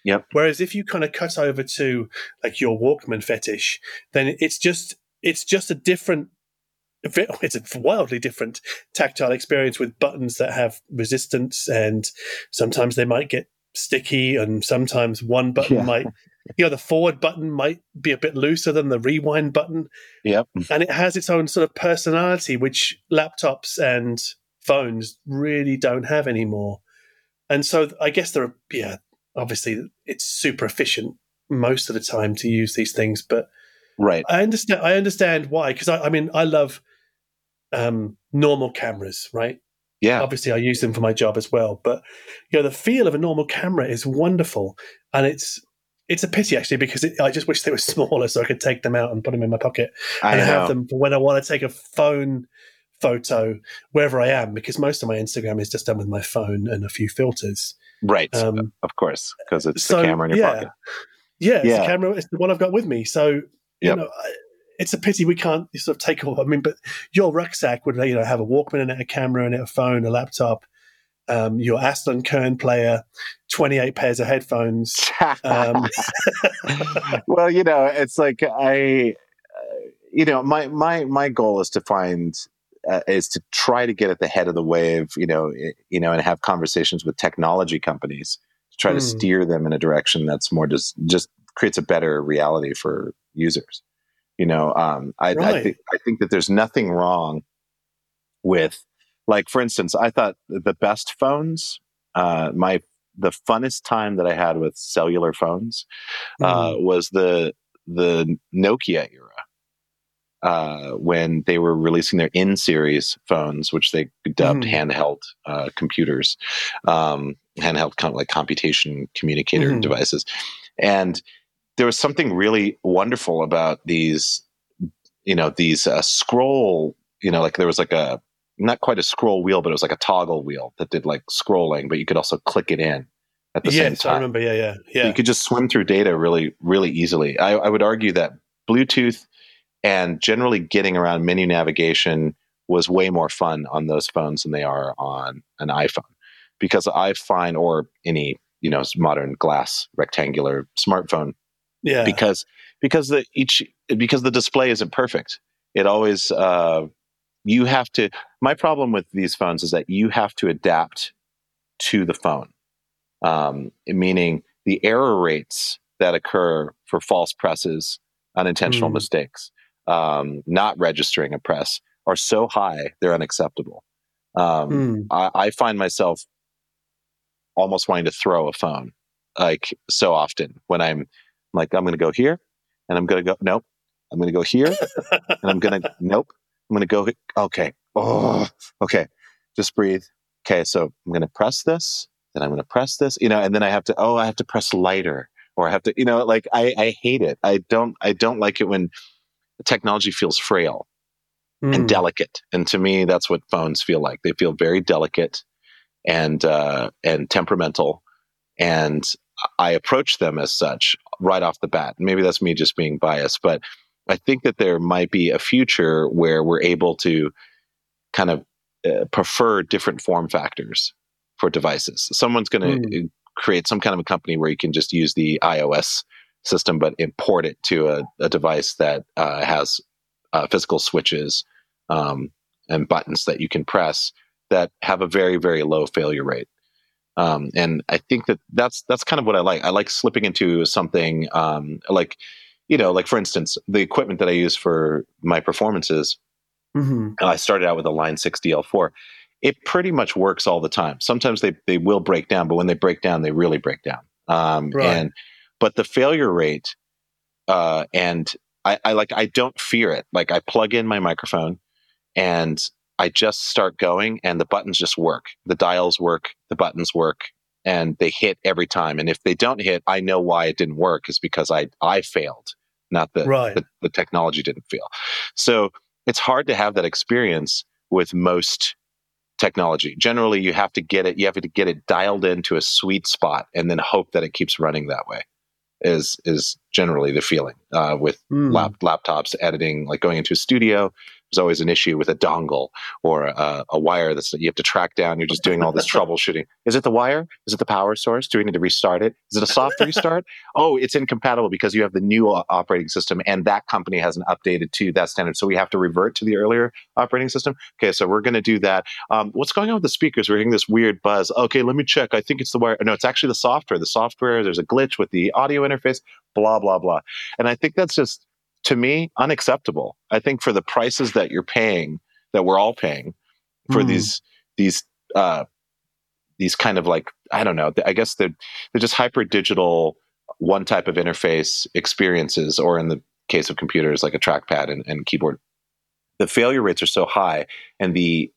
Yep. Whereas if you kind of cut over to like your Walkman fetish, then it's just it's just a different it's a wildly different tactile experience with buttons that have resistance and sometimes they might get sticky and sometimes one button yeah. might you know the forward button might be a bit looser than the rewind button yep and it has its own sort of personality which laptops and phones really don't have anymore and so i guess there are yeah obviously it's super efficient most of the time to use these things but right i understand i understand why because I, I mean i love um normal cameras right yeah. Obviously, I use them for my job as well. But you know, the feel of a normal camera is wonderful, and it's it's a pity actually because it, I just wish they were smaller so I could take them out and put them in my pocket I and know. have them for when I want to take a phone photo wherever I am because most of my Instagram is just done with my phone and a few filters. Right. Um, of course, because it's so, the camera in your yeah. pocket. Yeah, it's yeah. the camera. It's the one I've got with me. So you know, it's a pity we can't sort of take off. I mean, but your rucksack would you know have a Walkman in it, a camera in it, a phone, a laptop, um, your Astell&Kern player, 28 pairs of headphones. Um. well, you know, it's like I, uh, you know, my my my goal is to find uh, is to try to get at the head of the wave, you know, you know, and have conversations with technology companies to try mm. to hmm. steer them in a direction that's more just just creates a better reality for users. You know, um, I, right. I, think I think that there's nothing wrong with, like, for instance, I thought the best phones, uh, my the funnest time that I had with cellular phones uh, mm. was the the Nokia era. Uh, when they were releasing their N series phones, which they dubbed mm. handheld uh, computers, um, handheld kind of like computation communicator mm. devices. And there was something really wonderful about these, you know, these uh, scroll, you know, like there was like a, not quite a scroll wheel, but it was like a toggle wheel that did like scrolling, but you could also click it in at the yes, same time. I remember. Yeah, yeah, yeah. You could just swim through data really, really easily. I, I would argue that Bluetooth and generally getting around menu navigation was way more fun on those phones than they are on an iPhone because I find, or any you know modern glass rectangular smartphone. Yeah, because because the each because the display isn't perfect. It always uh, you have to. My problem with these phones is that you have to adapt to the phone, um, meaning the error rates that occur for false presses, unintentional mm. mistakes, um, not registering a press are so high they're unacceptable. Um, mm. I, I, find myself almost wanting to throw a phone like so often when I'm like I'm going to go here and I'm going to go nope I'm going to go here and I'm going to nope I'm going to go okay oh okay just breathe okay so I'm going to press this then I'm going to press this you know and then I have to oh I have to press lighter or I have to you know like I I hate it I don't I don't like it when technology feels frail mm. and delicate. And to me, that's what phones feel like. They feel very delicate and uh, and temperamental. And I approach them as such right off the bat. Maybe that's me just being biased, but I think that there might be a future where we're able to kind of uh, prefer different form factors for devices. Someone's going to mm. create some kind of a company where you can just use the iOS system, but import it to a, a device that uh, has uh, physical switches um, and buttons that you can press that have a very very low failure rate. Um, and I think that that's that's kind of what I like. I like slipping into something um, like, you know, like for instance, the equipment that I use for my performances. Mm-hmm. I started out with a Line Six DL4. It pretty much works all the time. Sometimes they they will break down, but when they break down, they really break down. Um, right. And but the failure rate, uh, and I, I like I don't fear it. Like I plug in my microphone and I just start going and the buttons just work. The dials work, the buttons work, and they hit every time. And if they don't hit, I know why it didn't work is because I I failed, not the, right. the, the technology didn't fail. So it's hard to have that experience with most technology. Generally, you have to get it, you have to get it dialed into a sweet spot and then hope that it keeps running that way is is generally the feeling uh, with mm. lap, laptops editing like going into a studio there's always an issue with a dongle or a, a wire that's you have to track down. You're just doing all this troubleshooting. Is it the wire? Is it the power source? Do we need to restart it? Is it a soft restart? Oh, it's incompatible because you have the new operating system and that company hasn't updated to that standard. So we have to revert to the earlier operating system. Okay, so we're going to do that. Um, what's going on with the speakers? We're hearing this weird buzz. Okay, let me check. I think it's the wire. No, it's actually the software. The software, there's a glitch with the audio interface, blah, blah, blah. And I think that's just to me unacceptable. I think for the prices that you're paying, that we're all paying for mm. these these uh, these kind of like I don't know. I guess they're they're just hyper digital one type of interface experiences, or in the case of computers, like a trackpad and, and keyboard. The failure rates are so high, and the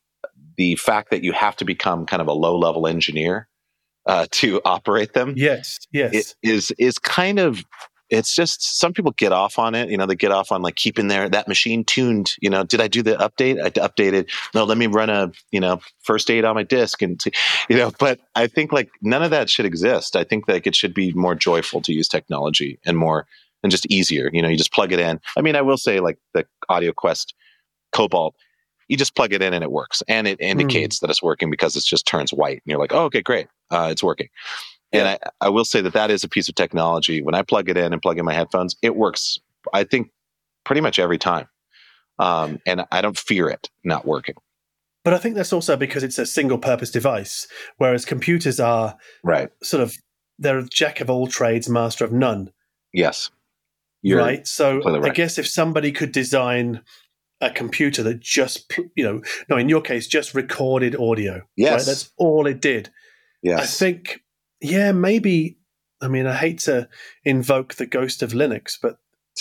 the fact that you have to become kind of a low level engineer uh, to operate them. Yes, yes, is is kind of it's just some people get off on it. You know, they get off on like keeping their that machine tuned. You know, did I do the update? I updated. No, let me run a you know first aid on my disk and you know. But I think like none of that should exist. I think like it should be more joyful to use technology and more and just easier. You know, you just plug it in. I mean, I will say like the AudioQuest Cobalt. You just plug it in and it works, and it indicates mm. that it's working because it just turns white, and you're like, oh, okay, great, uh, it's working. And I, I will say that that is a piece of technology. When I plug it in and plug in my headphones, it works, I think, pretty much every time. Um, and I don't fear it not working. But I think that's also because it's a single purpose device, whereas computers are right. sort of, they're a jack of all trades, master of none. Yes. You're right. So right. I guess if somebody could design a computer that just, you know, no, in your case, just recorded audio. Yes. Right? That's all it did. Yes. I think yeah, maybe. I mean, I hate to invoke the ghost of Linux, but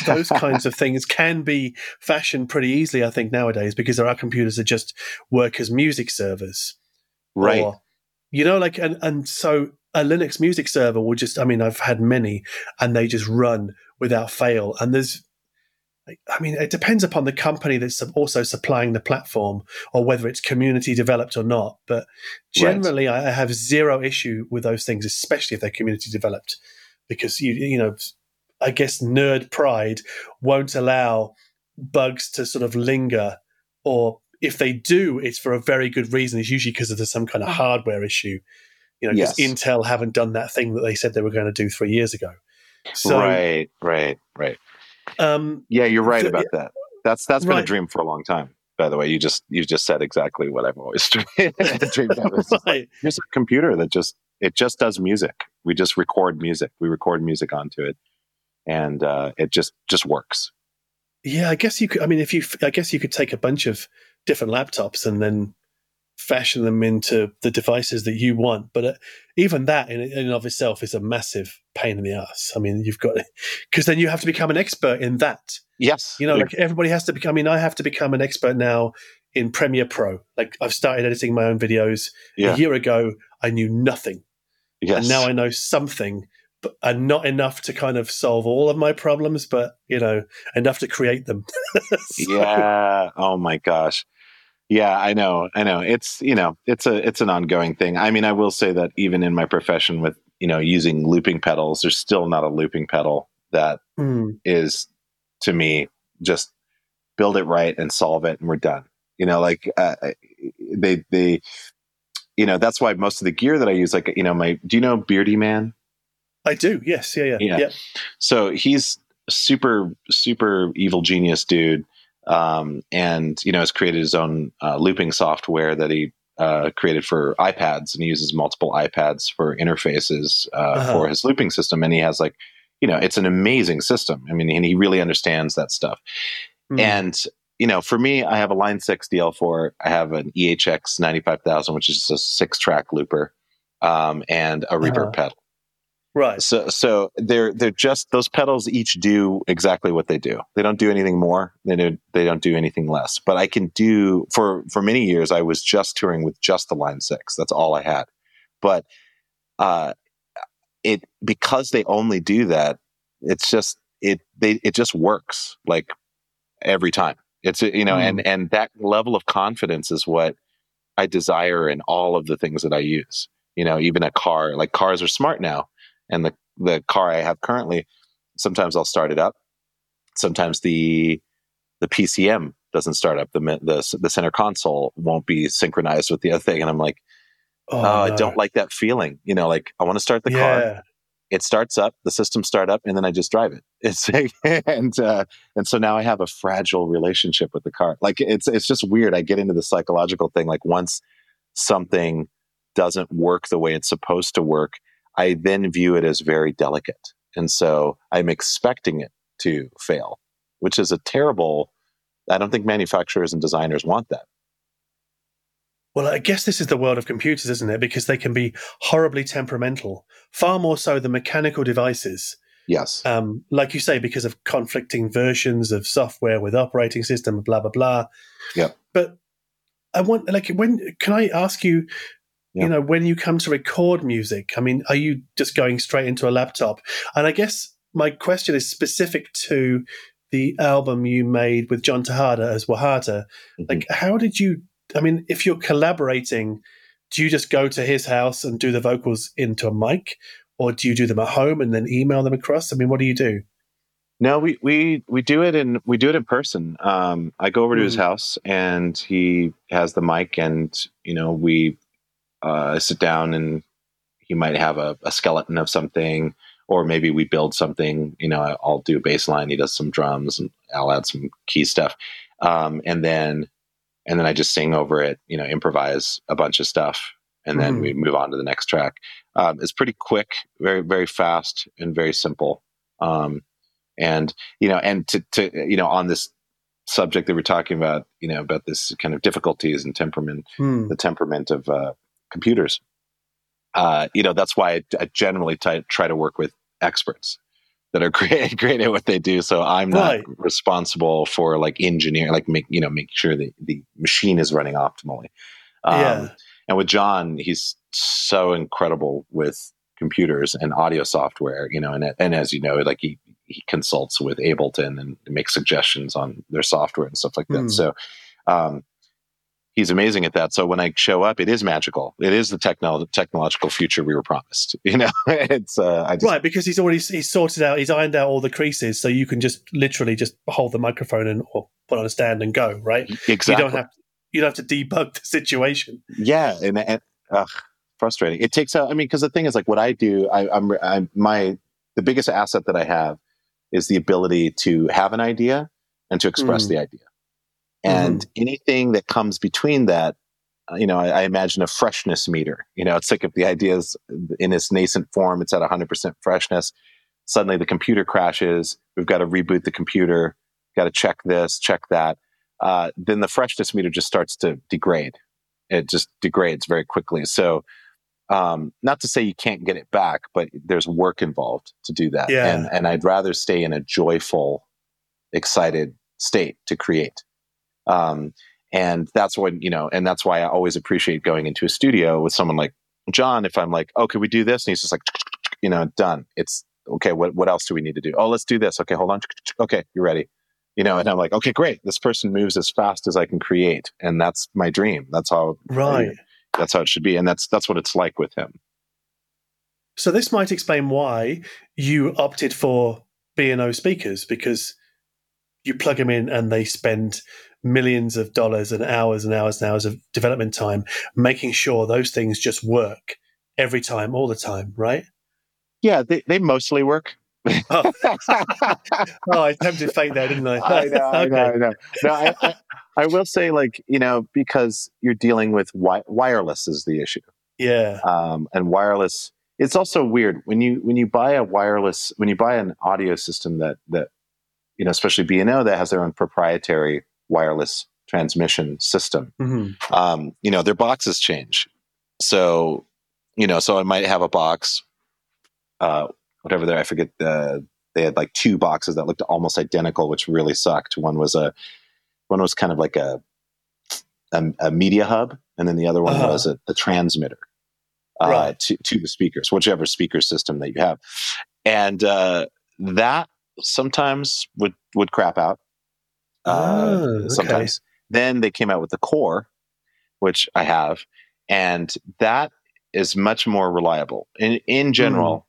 those kinds of things can be fashioned pretty easily, I think, nowadays, because there are computers that just work as music servers. Right. Or, you know, like, and, and so a Linux music server will just, I mean, I've had many and they just run without fail. And there's I mean, it depends upon the company that's also supplying the platform or whether it's community developed or not. But generally, right. I have zero issue with those things, especially if they're community developed, because you you know, I guess nerd pride won't allow bugs to sort of linger, or if they do, it's for a very good reason. It's usually because there's some kind of hmm. hardware issue. You know, because yes. Intel haven't done that thing that they said they were going to do three years ago. So, right, right, right. Um, yeah, you're right about that. That's that's been right. a dream for a long time. By the way, you just you just said exactly what I've always dreamed of. right. Here's a computer that just it just does music. We just record music. We record music onto it, and uh, it just just works. Yeah, I guess you could. I mean, if you, I guess you could take a bunch of different laptops and then fashion them into the devices that you want. But uh, even that in, in and of itself is a massive pain in the ass. I mean, you've got because then you have to become an expert in that. Yes, you know, like everybody has to become. I mean, I have to become an expert now in Premiere Pro. Like I've started editing my own videos yeah. a year ago. I knew nothing, yes. and now I know something. But, and not enough to kind of solve all of my problems, but you know, enough to create them. so, yeah. Oh my gosh. Yeah, I know. I know. It's, you know, it's a it's an ongoing thing. I mean, I will say that even in my profession with, you know, using looping pedals, there's still not a looping pedal that mm. is to me just build it right and solve it and we're done. You know, like uh, they they you know, that's why most of the gear that I use like, you know, my do you know Beardyman? I do. Yes. Yeah, yeah. Yeah. yeah. So he's super super evil genius dude um, and you know has created his own uh, looping software that he uh, created for iPads, and he uses multiple iPads for interfaces uh, uh-huh. for his looping system. And he has like, you know, it's an amazing system. I mean, and he really understands that stuff. Mm. And you know, for me, I have a Line Six DL4. I have an EHX ninety five thousand, which is a six track looper, um, and a reverb uh-huh. pedal. Right. So so they're they're just those pedals each do exactly what they do. They don't do anything more. They do they don't do anything less. But I can do for for many years I was just touring with just the line 6. That's all I had. But uh it because they only do that, it's just it they it just works like every time. It's you know mm. and and that level of confidence is what I desire in all of the things that I use. You know, even a car, like cars are smart now and the the car I have currently, sometimes I'll start it up. Sometimes the the PCM doesn't start up. The the the center console won't be synchronized with the other thing, and I'm like, oh, oh no. I don't like that feeling. You know, like I want to start the yeah. car. It starts up, the system start up, and then I just drive it. It's and uh, and so now I have a fragile relationship with the car. Like it's it's just weird. I get into the psychological thing. Like once something doesn't work the way it's supposed to work, I then view it as very delicate. And so I'm expecting it to fail, which is a terrible, I don't think manufacturers and designers want that. Well, I guess this is the world of computers, isn't it? Because they can be horribly temperamental, far more so than mechanical devices. Yes. Um, like you say, because of conflicting versions of software with operating system, blah blah blah. Yeah. But I want, like, when can I ask you? You know when you come to record music i mean are you just going straight into a laptop and i guess my question is specific to the album you made with john tejada as Wajatta mm-hmm. like how did you i mean if you're collaborating do you just go to his house and do the vocals into a mic or do you do them at home and then email them across i mean what do you do no, we, we we do it in we do it in person. Um, I go over to mm. his house and he has the mic, and you know we uh, sit down and he might have a, a, skeleton of something, or maybe we build something. You know, I'll do a bass line, he does some drums, and I'll add some key stuff, um, and then and then I just sing over it. You know, improvise a bunch of stuff, and then mm. we move on to the next track. Um, it's pretty quick, very very fast, and very simple. Um, and you know, and to to you know on this subject that we're talking about, you know, about this kind of difficulties and temperament, mm. the temperament of uh, computers. Uh, you know, that's why I, I generally t- try to work with experts that are great, great at what they do. So I'm not right. responsible for like engineering, like make, you know, make sure that the machine is running optimally. Um, yeah. And with John, he's so incredible with computers and audio software, you know, and, and as you know, like he, he consults with Ableton and makes suggestions on their software and stuff like that. Mm. So, um, he's amazing at that. So when I show up, it is magical. It is the techno- technological future we were promised. You know, it's uh, just, right because he's already he's sorted out, he's ironed out all the creases, so you can just literally just hold the microphone and or put on a stand and go. Right? Exactly. You don't have you don't have to debug the situation. Yeah, and, and frustrating. It takes out. I mean, because the thing is, like, what I do, I, I'm, I'm my the biggest asset that I have is the ability to have an idea and to express mm. the idea. And mm-hmm. anything that comes between that, uh, you know, I, I, imagine a freshness meter. You know, it's like if the idea is in its nascent form, it's at 100% freshness. Suddenly the computer crashes. We've got to reboot the computer. Got to check this, check that. Uh, then the freshness meter just starts to degrade. It just degrades very quickly. So, um, not to say you can't get it back, but there's work involved to do that. Yeah. And, and I'd rather stay in a joyful, excited state to create. Um, and that's when, you know, and that's why I always appreciate going into a studio with someone like John. If I'm like, oh, can we do this? And he's just like, you know, done. It's okay. What, what else do we need to do? Oh, let's do this. Okay, hold on. Okay, you're ready. You know, and I'm like, okay, great. This person moves as fast as I can create. And that's my dream. That's how, right. that's how it should be. And that's, that's what it's like with him. So this might explain why you opted for B&O speakers because you plug them in and they spend millions of dollars and hours and hours and hours of development time making sure those things just work every time, all the time, right? Yeah, they, they mostly work. oh. oh, I attempted fake there, didn't I? I know. I know, I know. No, I, I, I, will say, like, you know, because you're dealing with wi- wireless is the issue. Yeah. Um, and wireless, it's also weird when you when you buy a wireless when you buy an audio system that that you know, especially B&O that has their own proprietary wireless transmission system. Mm-hmm. Um, you know, their boxes change. So, you know, so I might have a box, uh, whatever there, I forget the, they had like two boxes that looked almost identical, which really sucked. One was a, one was kind of like a, a, a media hub. And then the other one uh-huh. was a, the transmitter. Uh, right. to, to the speakers, whichever speaker system that you have. And uh, that sometimes would would crap out. Uh, oh, okay. Sometimes. Then they came out with the core, which I have, and that is much more reliable. In in general,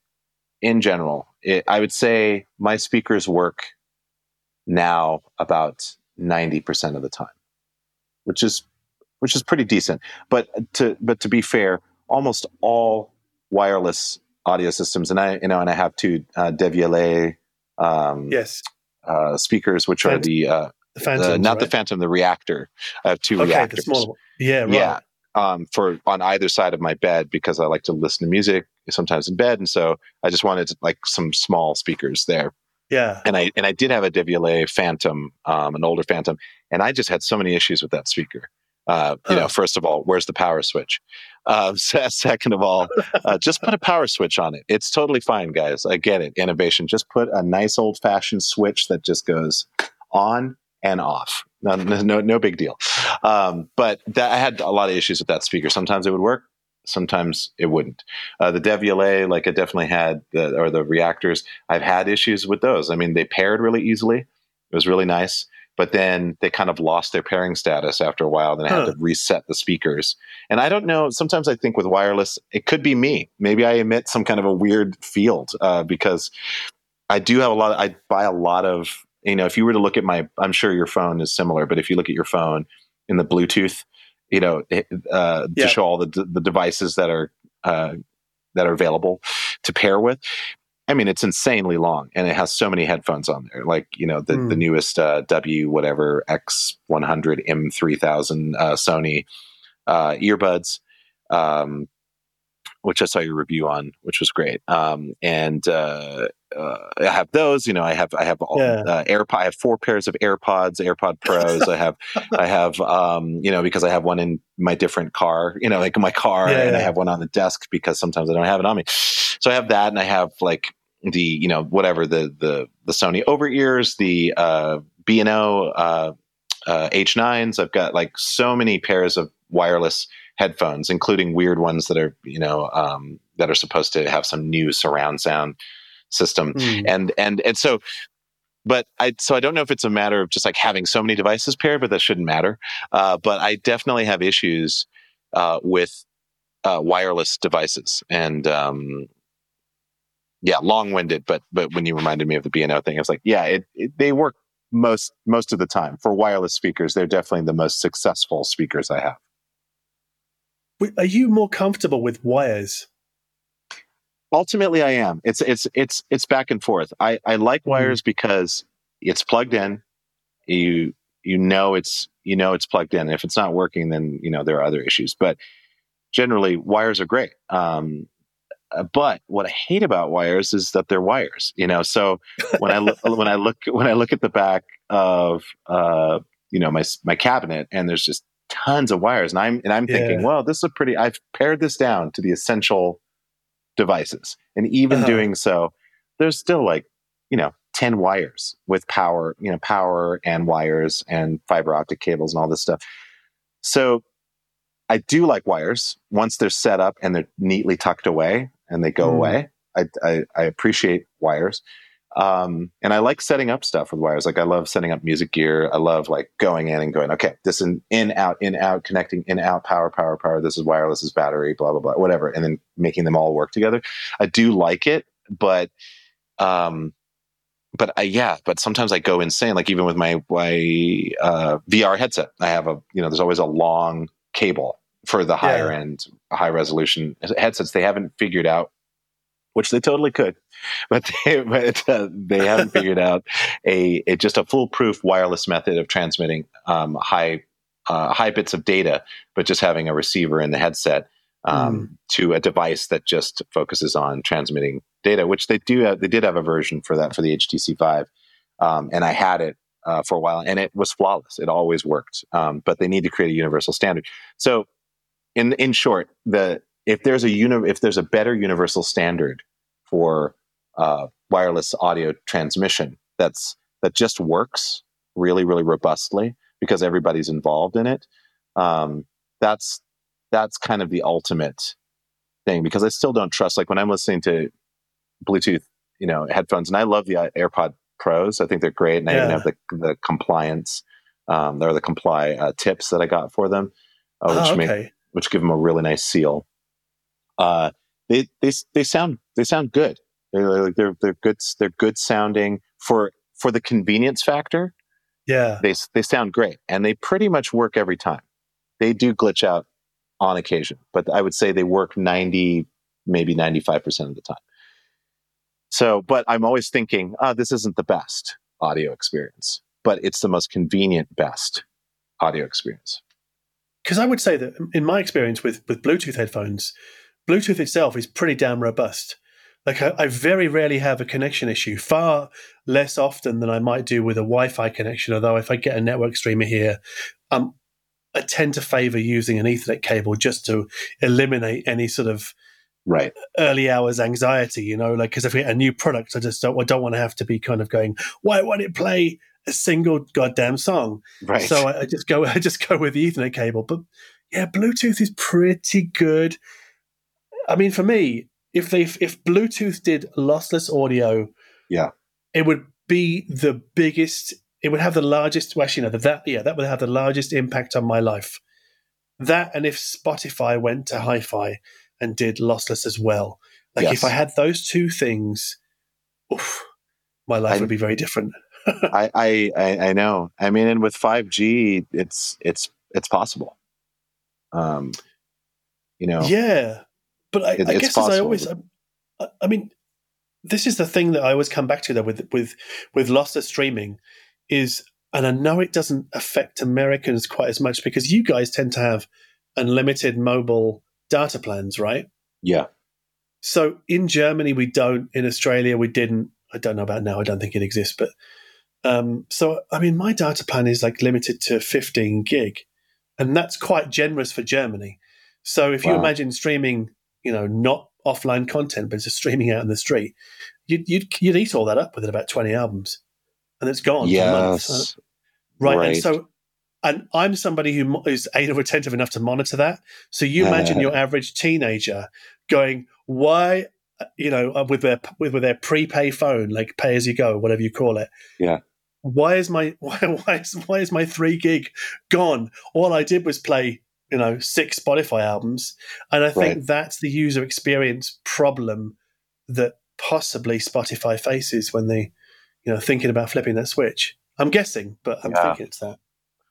mm. in general, it, I would say my speakers work now about ninety percent of the time, which is which is pretty decent. But to but to be fair, almost all wireless audio systems, and I you know, and I have two uh, Devialet um, yes uh, speakers, which are the, uh, the, Phantom, the not right? the Phantom, the reactor. I have two okay, reactors. Yeah, right. yeah. Um, for on either side of my bed because I like to listen to music sometimes in bed, and so I just wanted like some small speakers there. Yeah, and I and I did have a Devialet Phantom, um, an older Phantom, and I just had so many issues with that speaker. Uh, you know, first of all, where's the power switch? Uh, second of all, uh, just put a power switch on it. It's totally fine, guys. I get it. Innovation. Just put a nice old fashioned switch that just goes on and off. No, no, no big deal. Um, but that, I had a lot of issues with that speaker. Sometimes it would work. Sometimes it wouldn't. Uh, the Devialet, like I definitely had, the, or the reactors, I've had issues with those. I mean, they paired really easily. It was really nice but then they kind of lost their pairing status after a while. Then I huh. had to reset the speakers. And I don't know. Sometimes I think with wireless, it could be me. Maybe I emit some kind of a weird field uh, because I do have a lot. Of, I buy a lot of. You know, if you were to look at my, I'm sure your phone is similar, but if you look at your phone in the Bluetooth, you know, uh, yeah. to show all the the devices that are uh, that are available to pair with. I mean, it's insanely long, and it has so many headphones on there. Like you know, the mm. the newest uh, W whatever X one hundred M three thousand uh, Sony uh, earbuds, um, which I saw your review on, which was great. Um, and uh, uh, I have those. You know, I have I have all, yeah. uh, AirPod. I have four pairs of AirPods, AirPod Pros. I have I have um, you know because I have one in my different car. You know, like my car, yeah, and yeah. I have one on the desk because sometimes I don't have it on me. So I have that, and I have like the you know whatever the the the Sony over ears, the uh, B and O uh, uh, H9s. I've got like so many pairs of wireless headphones, including weird ones that are you know um, that are supposed to have some new surround sound system, mm. and and and so. But I so I don't know if it's a matter of just like having so many devices paired, but that shouldn't matter. Uh, but I definitely have issues uh, with uh, wireless devices, and um, yeah, long winded, but but when you reminded me of the B&O thing, I was like, yeah, it, it, they work most most of the time for wireless speakers. They're definitely the most successful speakers I have. are you more comfortable with wires? Ultimately, I am. It's it's it's it's back and forth. I I like mm. wires because it's plugged in. You you know it's you know it's plugged in. If it's not working, then you know there are other issues. But generally, wires are great. Um, uh, but what I hate about wires is that they're wires. You know, so when I look when I look when I look at the back of uh, you know my my cabinet, and there's just tons of wires, and I'm and I'm yeah. thinking, well, this is a pretty. I've pared this down to the essential devices. And even uh-huh. doing so, there's still like, you know, 10 wires with power, you know, power and wires and fiber optic cables and all this stuff. So I do like wires once they're set up and they're neatly tucked away and they go mm. away. I, I, I, appreciate wires. Um, and I like setting up stuff with wires. Like I love setting up music gear. I love like going in and going, okay, this in, in, out, in, out, connecting, in, out, power, power, power. This is wireless, this is battery, blah, blah, blah, whatever. And then making them all work together. I do like it, but, um, but I, yeah, but sometimes I go insane. Like even with my, my, uh, VR headset, I have a, you know, there's always a long cable for the higher yeah. end, high resolution headsets. They haven't figured out which they totally could, but they, but, uh, they haven't figured out a, a, just a foolproof wireless method of transmitting um, high uh, high bits of data, but just having a receiver in the headset um, mm. to a device that just focuses on transmitting data. Which they do have, they did have a version for that for the HTC Vive, um, and I had it. Uh, for a while, and it was flawless. It always worked, um, but they need to create a universal standard. So, in in short, the if there's a uni- if there's a better universal standard for uh, wireless audio transmission that's that just works really really robustly because everybody's involved in it um, that's that's kind of the ultimate thing because i still don't trust like when i'm listening to bluetooth you know headphones and i love the uh, airpod pros i think they're great and yeah. i even have the, the compliance um, there are the comply uh, tips that i got for them uh, which oh, okay. make which give them a really nice seal uh, they they they sound they sound good. They're they're they're good they're good sounding for for the convenience factor. Yeah, they they sound great, and they pretty much work every time. They do glitch out on occasion, but I would say they work ninety maybe ninety five percent of the time. So, but I'm always thinking, oh, this isn't the best audio experience, but it's the most convenient best audio experience. Because I would say that in my experience with with Bluetooth headphones, Bluetooth itself is pretty damn robust. Like I, I, very rarely have a connection issue, far less often than I might do with a Wi-Fi connection. Although if I get a network streamer here, um, I tend to favor using an Ethernet cable just to eliminate any sort of right early hours anxiety. You know, like because if we get a new product, I just don't, I don't want to have to be kind of going, why won't it play a single goddamn song? Right. So I, I just go, I just go with the Ethernet cable. But yeah, Bluetooth is pretty good. I mean, for me, if they if Bluetooth did lossless audio, yeah, it would be the biggest. It would have the largest. Well, actually, no, that yeah, that would have the largest impact on my life. That and if Spotify went to hi-fi and did lossless as well, like yes. if I had those two things, oof, my life I, would be very different. I, I I know. I mean, and with five G, it's it's it's possible. Um, you know, yeah. But I, it, I guess as I always, I, I, mean, this is the thing that I always come back to though with with with lossless streaming is, and I know it doesn't affect Americans quite as much because you guys tend to have unlimited mobile data plans, right? Yeah. So in Germany we don't. In Australia we didn't. I don't know about now. I don't think it exists, but um, so I mean, my data plan is like limited to 15 gig, and that's quite generous for Germany. So if wow. you imagine streaming you know, not offline content, but it's just streaming out in the street, you'd, you'd, you'd eat all that up within about 20 albums and it's gone. Yes. Right. right. And so, and I'm somebody who is anal attentive enough to monitor that. So you imagine your average teenager going, why, you know, uh, with their, with, with their prepay phone, like pay as you go, whatever you call it. Yeah why is my why, why is why is my three gig gone? All I did was play you know six Spotify albums, and I think right. that's the user experience problem that possibly Spotify faces when they you know thinking about flipping that switch. I'm guessing, but I'm yeah. thinking it's that.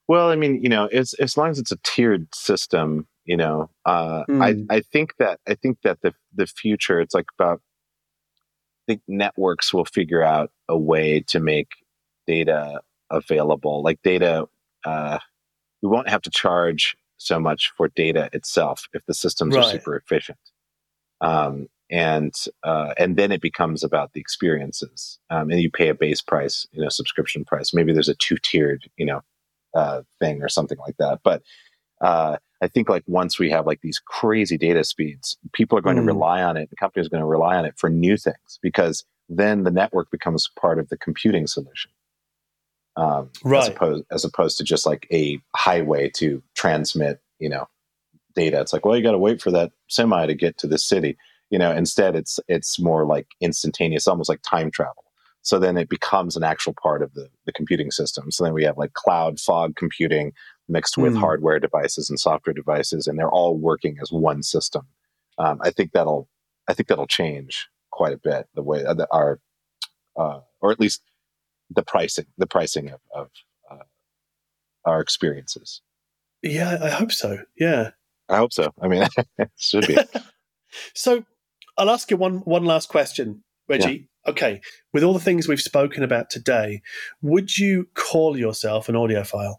Well, I mean, you know, as as long as it's a tiered system, You know, uh, mm. I hmm. I think that I think that the the future it's like about. I think networks will figure out a way to make data available, like data. Uh, we won't have to charge so much for data itself if the systems right. are super efficient. Um, and uh, and then it becomes about the experiences, um, and you pay a base price, you know, subscription price. Maybe there's a two tiered, you know, uh, thing or something like that. But uh, I think like once we have like these crazy data speeds, people are going mm. to rely on it. The company is going to rely on it for new things because then the network becomes part of the computing solution um, right. as opposed as opposed to just like a highway to transmit you know data. It's like well you got to wait for that semi to get to the city. You know instead it's it's more like instantaneous almost like time travel. So then it becomes an actual part of the, the computing system. So then we have like cloud fog computing mixed with mm. hardware devices and software devices and they're all working as one system. Um, i think that'll i think that'll change quite a bit the way uh, our uh, or at least the pricing, the pricing of, of uh, our experiences. Yeah, I hope so. Yeah, I hope so. I mean, it should be. so, I'll ask you one one last question, Reggie. Yeah. Okay, with all the things we've spoken about today, would you call yourself an audiophile?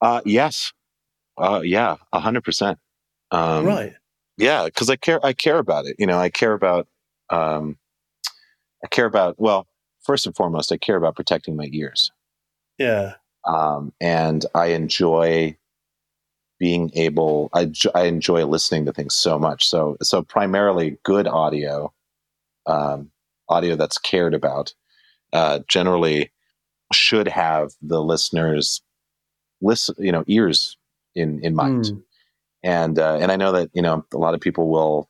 Uh, yes. Uh, yeah, a hundred percent. Um, right. Yeah, because I care. I care about it. You know, I care about um, I care about, well, first and foremost, I care about protecting my ears. Yeah. Um, and I enjoy being able, I, I enjoy listening to things so much. So, so primarily good audio, um, audio that's cared about, uh, generally should have the listeners listen, you know, ears in, in mind. Mm. And, uh, and I know that, you know, a lot of people will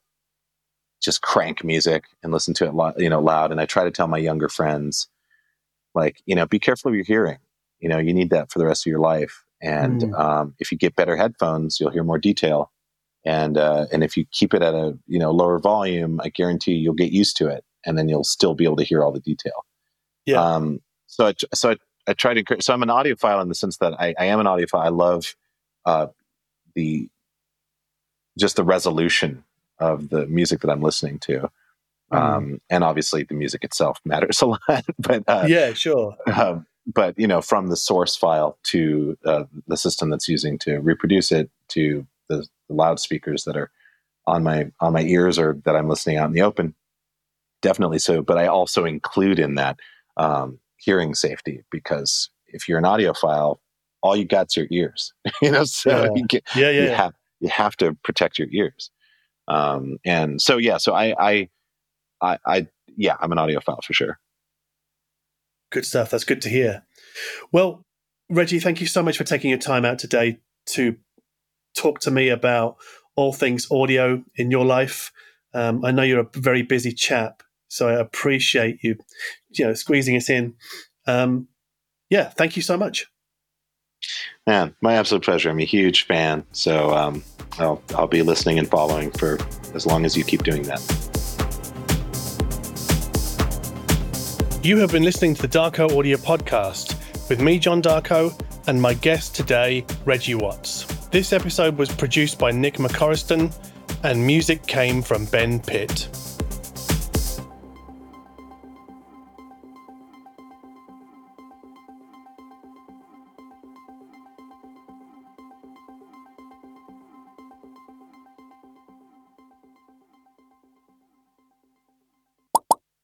just crank music and listen to it, lo- you know, loud. And I try to tell my younger friends, like, you know, be careful of your hearing. You know, you need that for the rest of your life. And mm. um, if you get better headphones, you'll hear more detail. And uh, and if you keep it at a you know lower volume, I guarantee you'll get used to it, and then you'll still be able to hear all the detail. Yeah. Um, so I, so I, I try to so I'm an audiophile in the sense that I, I am an audiophile. I love uh, the just the resolution of the music that I'm listening to. Mm. Um, and obviously the music itself matters a lot, but uh, yeah, sure. Um, but you know, from the source file to uh, the system that's using to reproduce it to the, the, loudspeakers that are on my on my ears or that I'm listening out in the open, definitely so. But I also include in that um, hearing safety because if you're an audiophile, all you got's your ears. you know, so yeah. you get, yeah, yeah, you yeah. have you have to protect your ears. Um, and so, yeah, so I, I, I, I, yeah, I'm an audiophile for sure. Good stuff. That's good to hear. Well, Reggie, thank you so much for taking your time out today to talk to me about all things audio in your life. Um, I know you're a very busy chap, so I appreciate you, you know, squeezing us in. Um, yeah, thank you so much. Man, my absolute pleasure. I'm a huge fan, so um, I'll, I'll be listening and following for as long as you keep doing that. You have been listening to the Darko Audio Podcast with me, John Darko, and my guest today, Reggie Watts. This episode was produced by Nick McCorriston, and music came from Ben Pitt.